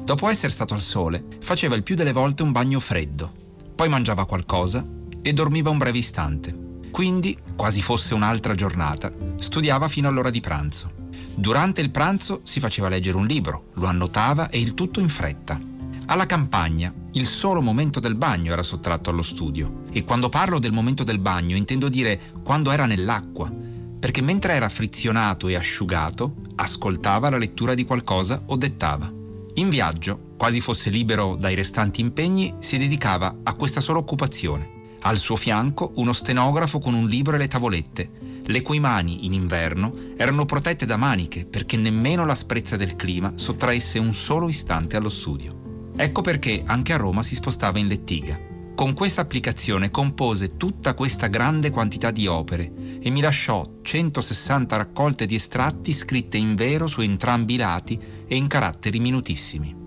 Dopo essere stato al sole, faceva il più delle volte un bagno freddo, poi mangiava qualcosa e dormiva un breve istante. Quindi, quasi fosse un'altra giornata, studiava fino all'ora di pranzo. Durante il pranzo si faceva leggere un libro, lo annotava e il tutto in fretta. Alla campagna, il solo momento del bagno era sottratto allo studio. E quando parlo del momento del bagno intendo dire quando era nell'acqua, perché mentre era frizionato e asciugato, ascoltava la lettura di qualcosa o dettava. In viaggio, quasi fosse libero dai restanti impegni, si dedicava a questa sola occupazione. Al suo fianco uno stenografo con un libro e le tavolette, le cui mani, in inverno, erano protette da maniche perché nemmeno l'asprezza del clima sottraesse un solo istante allo studio. Ecco perché anche a Roma si spostava in lettiga. Con questa applicazione compose tutta questa grande quantità di opere e mi lasciò 160 raccolte di estratti scritte in vero su entrambi i lati e in caratteri minutissimi.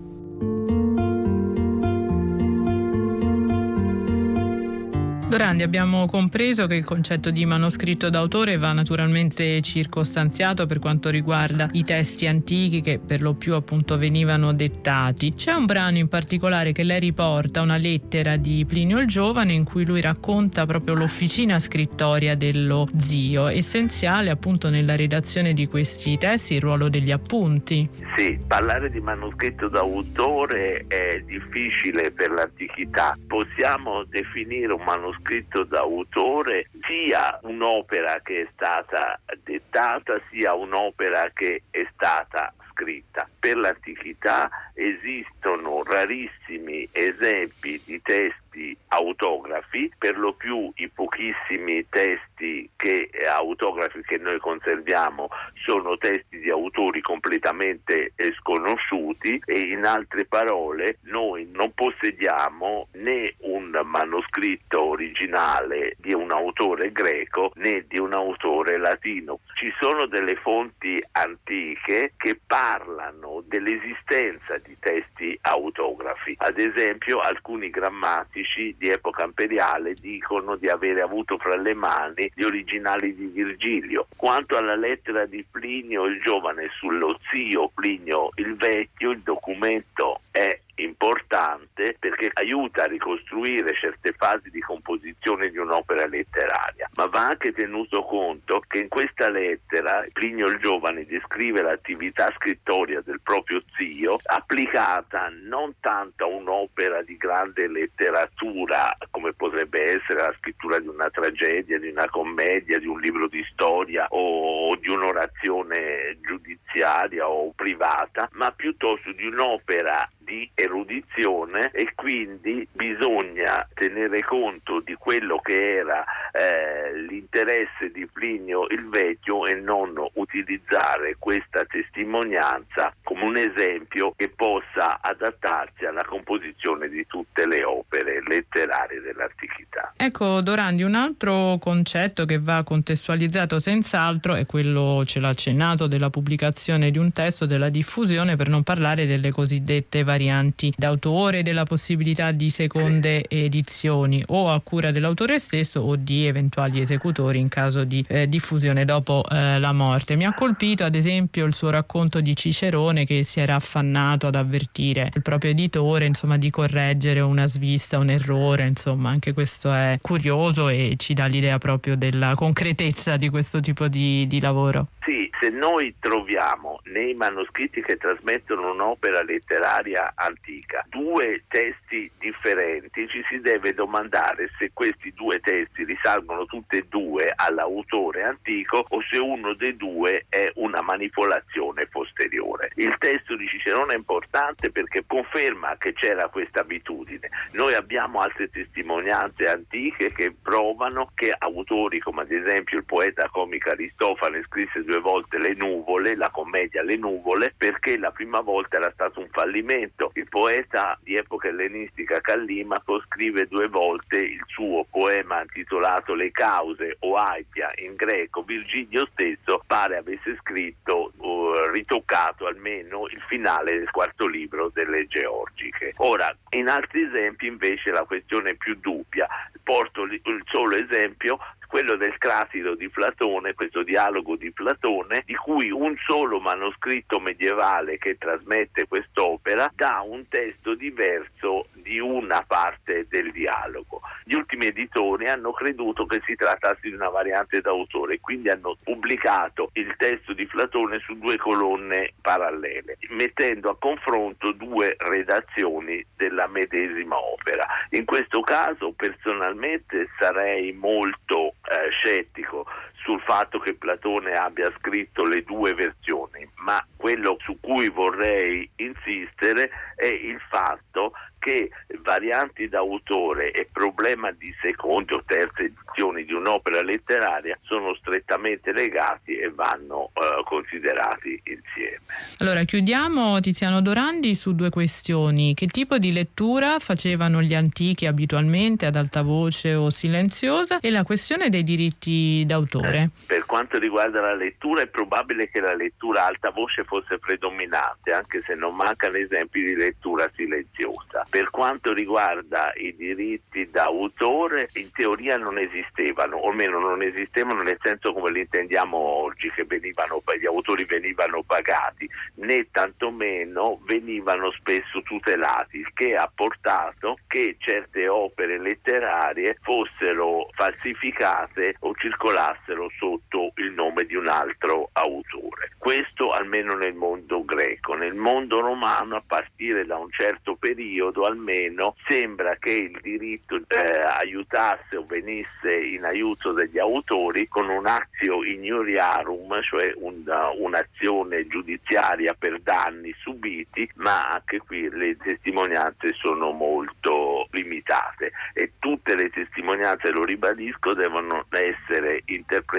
Dorandi, abbiamo compreso che il concetto di manoscritto d'autore va naturalmente circostanziato per quanto riguarda i testi antichi che per lo più appunto venivano dettati. C'è un brano in particolare che lei riporta, una lettera di Plinio il Giovane, in cui lui racconta proprio l'officina scrittoria dello zio, essenziale appunto nella redazione di questi testi il ruolo degli appunti. Sì, parlare di manoscritto d'autore è difficile per l'antichità. Possiamo definire un manoscritto scritto da autore sia un'opera che è stata dettata sia un'opera che è stata scritta. Per l'antichità esistono rarissimi esempi di testi autografi, per lo più i pochissimi testi che, eh, autografi che noi conserviamo sono testi di autori completamente eh, sconosciuti e in altre parole noi non possediamo né un manoscritto originale di un autore greco né di un autore latino. Ci sono delle fonti antiche che parlano dell'esistenza di testi autografi. Ad esempio alcuni grammatici di epoca imperiale dicono di avere avuto fra le mani gli originali di Virgilio. Quanto alla lettera di Plinio il giovane sullo zio Plinio il vecchio, il documento è importante perché aiuta a ricostruire certe fasi di composizione di un'opera letteraria, ma va anche tenuto conto che in questa lettera Plinio il Giovane descrive l'attività scrittoria del proprio zio applicata non tanto a un'opera di grande letteratura come potrebbe essere la scrittura di una tragedia, di una commedia, di un libro di storia o di un'orazione giudiziaria o privata, ma piuttosto di un'opera di erudizione e quindi bisogna tenere conto di quello che era eh, l'interesse di Plinio il Vecchio e non utilizzare questa testimonianza come un esempio che possa adattarsi alla composizione di tutte le opere letterarie dell'antichità. Ecco Dorandi, un altro concetto che va contestualizzato senz'altro è quello, ce l'ha accennato, della pubblicazione di un testo, della diffusione, per non parlare delle cosiddette varianti d'autore, della possibilità di seconde edizioni o a cura dell'autore stesso o di eventuali esecutori in caso di eh, diffusione dopo eh, la morte. Mi ha colpito ad esempio il suo racconto di Cicerone che si era affannato ad avvertire il proprio editore insomma, di correggere una svista, un errore, insomma anche questo è curioso e ci dà l'idea proprio della concretezza di questo tipo di, di lavoro. Sì, se noi troviamo nei manoscritti che trasmettono un'opera letteraria antica due testi differenti, ci si deve domandare se questi due testi risalgono tutti e due all'autore antico o se uno dei due è una manipolazione posteriore. Il testo di Cicerone è importante perché conferma che c'era questa abitudine. Noi abbiamo altre testimonianze antiche che provano che autori come ad esempio il poeta comico Aristofane scrisse due volte Le nuvole, la commedia Le nuvole, perché la prima volta era stato un fallimento. Il poeta di epoca ellenistica Callimaco scrive due volte il suo poema intitolato Le cause o Aipia in greco. Virgilio stesso pare avesse scritto uh, ritoccato almeno il finale del quarto libro delle Georgiche. Ora, in altri esempi invece la questione è più dubbia. Porto il solo esempio quello del Crasilo di Platone, questo dialogo di Platone, di cui un solo manoscritto medievale che trasmette quest'opera dà un testo diverso di una parte del dialogo. Gli ultimi editori hanno creduto che si trattasse di una variante d'autore, quindi hanno pubblicato il testo di Platone su due colonne parallele, mettendo a confronto due redazioni della medesima opera. In questo caso personalmente sarei molto eh, scettico sul fatto che Platone abbia scritto le due versioni, ma quello su cui vorrei insistere è il fatto che varianti d'autore e problema di seconde o terze edizioni di un'opera letteraria sono strettamente legati e vanno eh, considerati insieme. Allora chiudiamo Tiziano Dorandi su due questioni. Che tipo di lettura facevano gli antichi abitualmente ad alta voce o silenziosa e la questione dei diritti d'autore? Eh, per quanto riguarda la lettura è probabile che la lettura alta voce fosse predominante, anche se non mancano esempi di lettura silenziosa. Per quanto riguarda i diritti d'autore, in teoria non esistevano, o almeno non esistevano nel senso come li intendiamo oggi, che venivano, gli autori venivano pagati, né tantomeno venivano spesso tutelati, il che ha portato che certe opere letterarie fossero falsificate o circolassero sotto il nome di un altro autore. Questo almeno nel mondo greco. Nel mondo romano, a partire da un certo periodo almeno, sembra che il diritto eh, aiutasse o venisse in aiuto degli autori con un azio ignoriarum, cioè una, un'azione giudiziaria per danni subiti, ma anche qui le testimonianze sono molto limitate e tutte le testimonianze, lo ribadisco, devono essere interpretate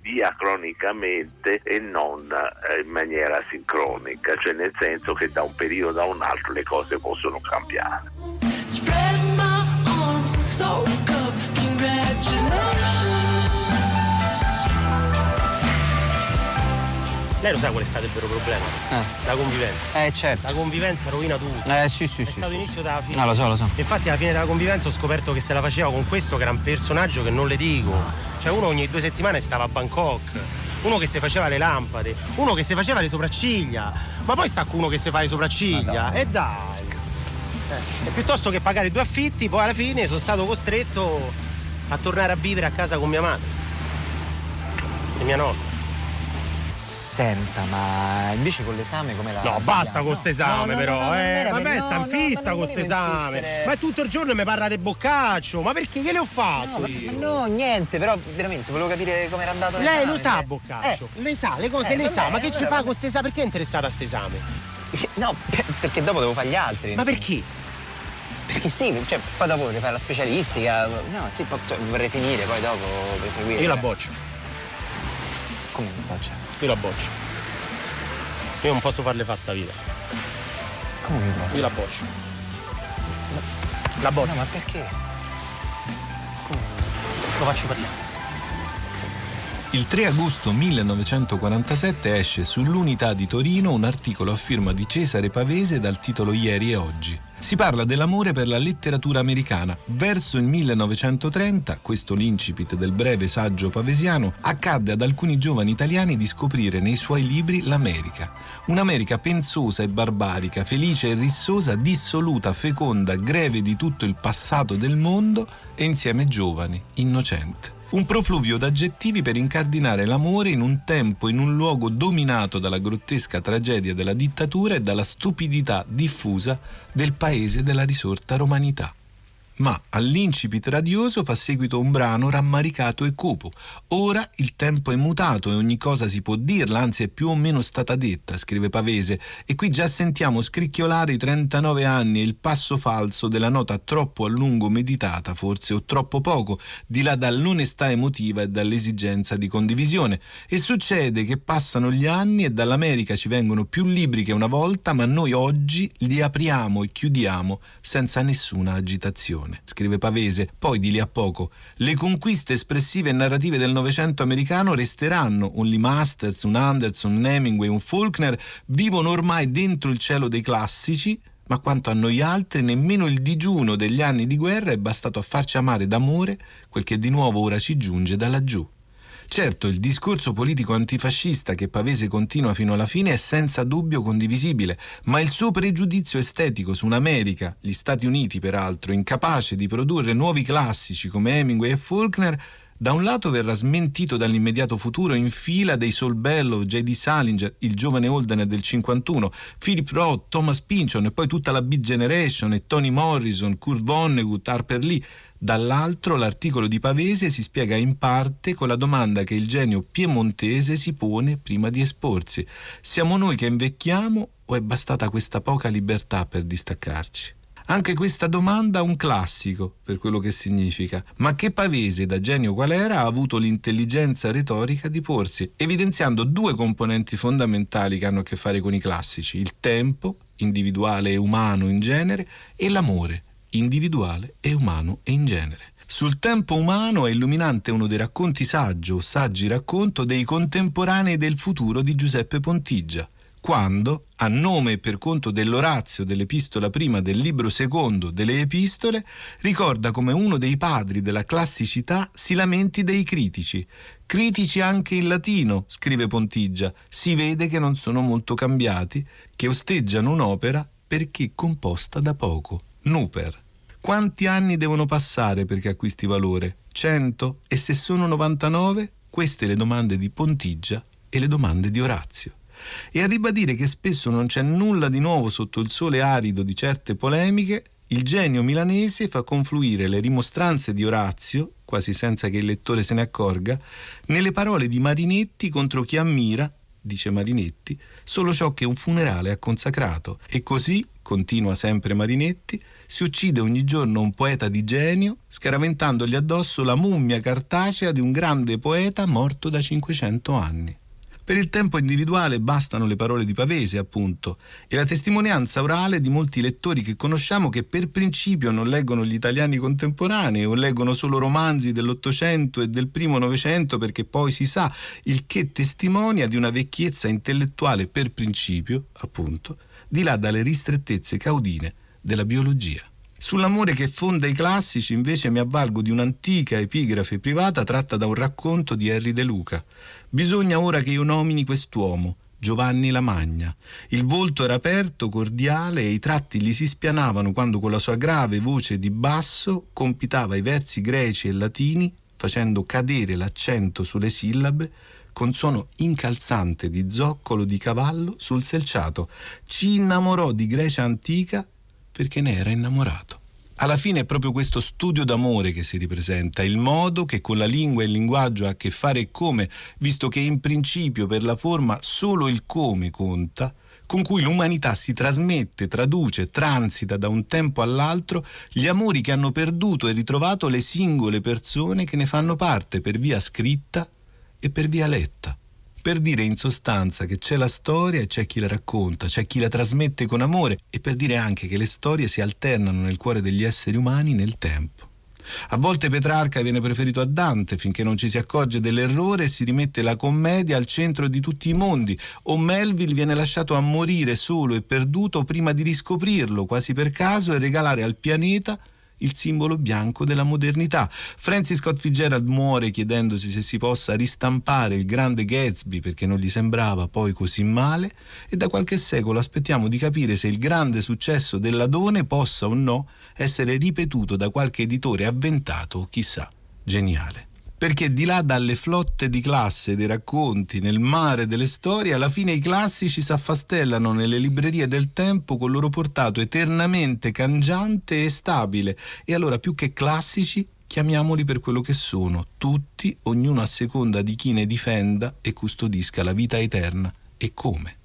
diacronicamente e non eh, in maniera sincronica, cioè nel senso che da un periodo a un altro le cose possono cambiare. Lei lo sa qual è stato il vero problema? La convivenza. Eh, certo. La convivenza rovina tutto. Eh, sì, sì, È sì. stato sì, l'inizio sì. della fine. Ah, lo so, lo so. Infatti alla fine della convivenza ho scoperto che se la faceva con questo che era un personaggio che non le dico. Cioè uno ogni due settimane stava a Bangkok. Uno che si faceva le lampade, uno che si faceva le sopracciglia, ma poi sta uno che si fa le sopracciglia. E dai! Eh, e piuttosto che pagare due affitti, poi alla fine sono stato costretto a tornare a vivere a casa con mia madre e mia nonna. Senta, ma invece con l'esame come la. No, basta con questo esame, no, no, però. no, no, eh. per- sta fissa ma con non questo volevo esame. insistere. Ma tutto il giorno mi parla di boccaccio. Ma perché? Che le ho fatto No, io? ma no, niente, però veramente volevo capire come era andato Lei lo sa, cioè. boccaccio. Le sa, le cose Eh, le vabbè, sa. Ma che ci fa con questo esame? Perché è interessata a questo esame? No, per- perché dopo devo fare gli altri. Ma insomma. perché? Perché sì, cioè, poi dopo vorrei fare la specialistica. No, sì, poi cioè, vorrei finire, poi dopo proseguire. Io la boccio. Come la boccia? Io la boccio. Io non posso farle fare sta vita. Come mi boccia? Io la boccio. La boccio. No, ma perché? Lo faccio parlare. Il 3 agosto 1947 esce sull'Unità di Torino un articolo a firma di Cesare Pavese dal titolo Ieri e oggi. Si parla dell'amore per la letteratura americana. Verso il 1930, questo l'incipit del breve saggio pavesiano, accadde ad alcuni giovani italiani di scoprire nei suoi libri l'America. Un'America pensosa e barbarica, felice e rissosa, dissoluta, feconda, greve di tutto il passato del mondo e insieme giovane, innocente. Un profluvio d'aggettivi per incardinare l'amore in un tempo, in un luogo dominato dalla grottesca tragedia della dittatura e dalla stupidità diffusa del paese della risorta romanità ma all'incipit radioso fa seguito un brano rammaricato e cupo. Ora il tempo è mutato e ogni cosa si può dirla, anzi è più o meno stata detta, scrive Pavese, e qui già sentiamo scricchiolare i 39 anni e il passo falso della nota troppo a lungo meditata, forse, o troppo poco, di là dall'onestà emotiva e dall'esigenza di condivisione. E succede che passano gli anni e dall'America ci vengono più libri che una volta, ma noi oggi li apriamo e chiudiamo senza nessuna agitazione scrive Pavese. Poi di lì a poco, le conquiste espressive e narrative del Novecento americano resteranno. Un Lee Masters, un Anderson, un Hemingway, un Faulkner vivono ormai dentro il cielo dei classici, ma quanto a noi altri nemmeno il digiuno degli anni di guerra è bastato a farci amare d'amore quel che di nuovo ora ci giunge da laggiù. Certo, il discorso politico antifascista che Pavese continua fino alla fine è senza dubbio condivisibile, ma il suo pregiudizio estetico su un'America, gli Stati Uniti peraltro, incapace di produrre nuovi classici come Hemingway e Faulkner, da un lato verrà smentito dall'immediato futuro in fila dei Saul Bellow, J.D. Salinger, il giovane Holden del 51, Philip Roth, Thomas Pynchon e poi tutta la Big Generation e Tony Morrison, Kurt Vonnegut, Harper Lee. Dall'altro l'articolo di Pavese si spiega in parte con la domanda che il genio piemontese si pone prima di esporsi. Siamo noi che invecchiamo o è bastata questa poca libertà per distaccarci? Anche questa domanda ha un classico per quello che significa, ma che Pavese, da genio qual era, ha avuto l'intelligenza retorica di porsi, evidenziando due componenti fondamentali che hanno a che fare con i classici, il tempo, individuale e umano in genere, e l'amore, individuale e umano e in genere. Sul tempo umano è illuminante uno dei racconti saggio o saggi racconto dei contemporanei del futuro di Giuseppe Pontigia, quando, a nome e per conto dell'Orazio dell'Epistola prima del libro secondo delle Epistole, ricorda come uno dei padri della classicità si lamenti dei critici. Critici anche in latino, scrive Pontigia, si vede che non sono molto cambiati, che osteggiano un'opera perché composta da poco. Nuper. Quanti anni devono passare perché acquisti valore? 100? E se sono 99? Queste le domande di Pontigia e le domande di Orazio. E a ribadire che spesso non c'è nulla di nuovo sotto il sole arido di certe polemiche, il genio milanese fa confluire le rimostranze di Orazio, quasi senza che il lettore se ne accorga, nelle parole di Marinetti contro chi ammira, dice Marinetti, solo ciò che un funerale ha consacrato. E così, continua sempre Marinetti, si uccide ogni giorno un poeta di genio, scaraventandogli addosso la mummia cartacea di un grande poeta morto da 500 anni. Per il tempo individuale bastano le parole di Pavese, appunto, e la testimonianza orale di molti lettori che conosciamo che per principio non leggono gli italiani contemporanei o leggono solo romanzi dell'Ottocento e del primo Novecento perché poi si sa, il che testimonia di una vecchiezza intellettuale per principio, appunto, di là dalle ristrettezze caudine della biologia. Sull'amore che fonda i classici invece mi avvalgo di un'antica epigrafe privata tratta da un racconto di Henry De Luca. Bisogna ora che io nomini quest'uomo, Giovanni Lamagna. Il volto era aperto, cordiale e i tratti gli si spianavano quando con la sua grave voce di basso compitava i versi greci e latini facendo cadere l'accento sulle sillabe con suono incalzante di zoccolo di cavallo sul selciato. Ci innamorò di Grecia antica perché ne era innamorato. Alla fine è proprio questo studio d'amore che si ripresenta, il modo che con la lingua e il linguaggio ha a che fare e come, visto che in principio per la forma solo il come conta, con cui l'umanità si trasmette, traduce, transita da un tempo all'altro gli amori che hanno perduto e ritrovato le singole persone che ne fanno parte per via scritta e per via letta per dire in sostanza che c'è la storia e c'è chi la racconta, c'è chi la trasmette con amore e per dire anche che le storie si alternano nel cuore degli esseri umani nel tempo. A volte Petrarca viene preferito a Dante finché non ci si accorge dell'errore e si rimette la commedia al centro di tutti i mondi, o Melville viene lasciato a morire solo e perduto prima di riscoprirlo quasi per caso e regalare al pianeta il simbolo bianco della modernità. Francis Scott Fitzgerald muore chiedendosi se si possa ristampare il grande Gatsby perché non gli sembrava poi così male e da qualche secolo aspettiamo di capire se il grande successo dell'Adone possa o no essere ripetuto da qualche editore avventato o chissà, geniale. Perché di là dalle flotte di classe dei racconti nel mare delle storie, alla fine i classici s'affastellano nelle librerie del tempo con il loro portato eternamente cangiante e stabile. E allora più che classici, chiamiamoli per quello che sono, tutti, ognuno a seconda di chi ne difenda e custodisca la vita eterna. E come?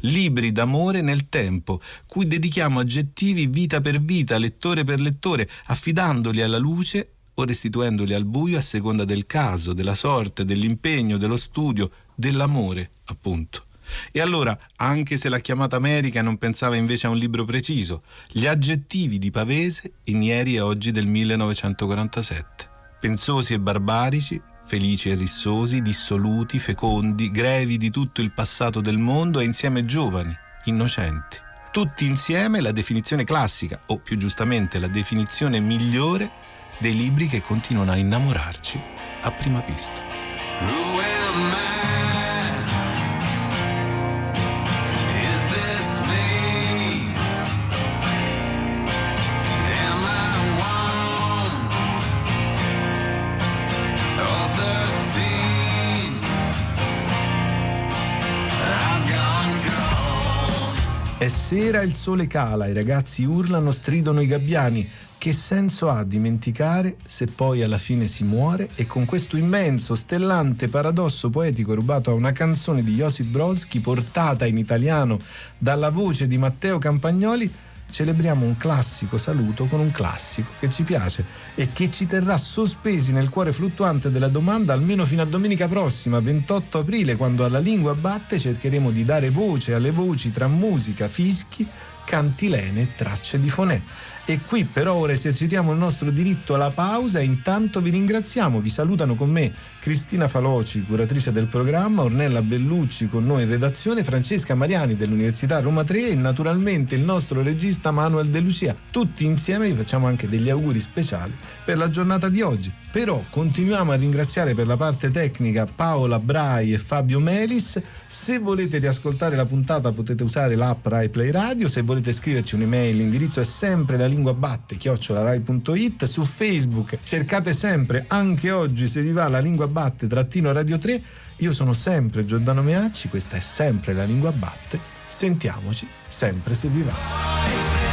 libri d'amore nel tempo, cui dedichiamo aggettivi vita per vita, lettore per lettore, affidandoli alla luce o restituendoli al buio a seconda del caso, della sorte, dell'impegno, dello studio, dell'amore, appunto. E allora, anche se la chiamata America non pensava invece a un libro preciso, gli aggettivi di Pavese in ieri e oggi del 1947. Pensosi e barbarici, felici e rissosi, dissoluti, fecondi, grevi di tutto il passato del mondo e insieme giovani, innocenti. Tutti insieme la definizione classica, o più giustamente la definizione migliore, dei libri che continuano a innamorarci a prima vista. È sera, il sole cala, i ragazzi urlano, stridono i gabbiani. Che senso ha dimenticare se poi alla fine si muore? E con questo immenso, stellante paradosso poetico rubato a una canzone di Josip Brodsky portata in italiano dalla voce di Matteo Campagnoli, celebriamo un classico saluto con un classico che ci piace e che ci terrà sospesi nel cuore fluttuante della domanda almeno fino a domenica prossima, 28 aprile, quando alla lingua batte cercheremo di dare voce alle voci tra musica, fischi, cantilene e tracce di fonè. E qui per ora esercitiamo il nostro diritto alla pausa intanto vi ringraziamo, vi salutano con me Cristina Faloci, curatrice del programma, Ornella Bellucci con noi in redazione, Francesca Mariani dell'Università Roma 3 e naturalmente il nostro regista Manuel De Lucia. Tutti insieme vi facciamo anche degli auguri speciali per la giornata di oggi. Però continuiamo a ringraziare per la parte tecnica Paola Brai e Fabio Melis. Se volete riascoltare la puntata potete usare l'app Rai Play Radio, se volete scriverci un'email l'indirizzo è sempre la lingua batte chiocciolarai.it, su Facebook cercate sempre anche oggi se vi va la lingua batte trattino radio 3. Io sono sempre Giordano Meacci, questa è sempre la lingua batte. Sentiamoci sempre se vi va.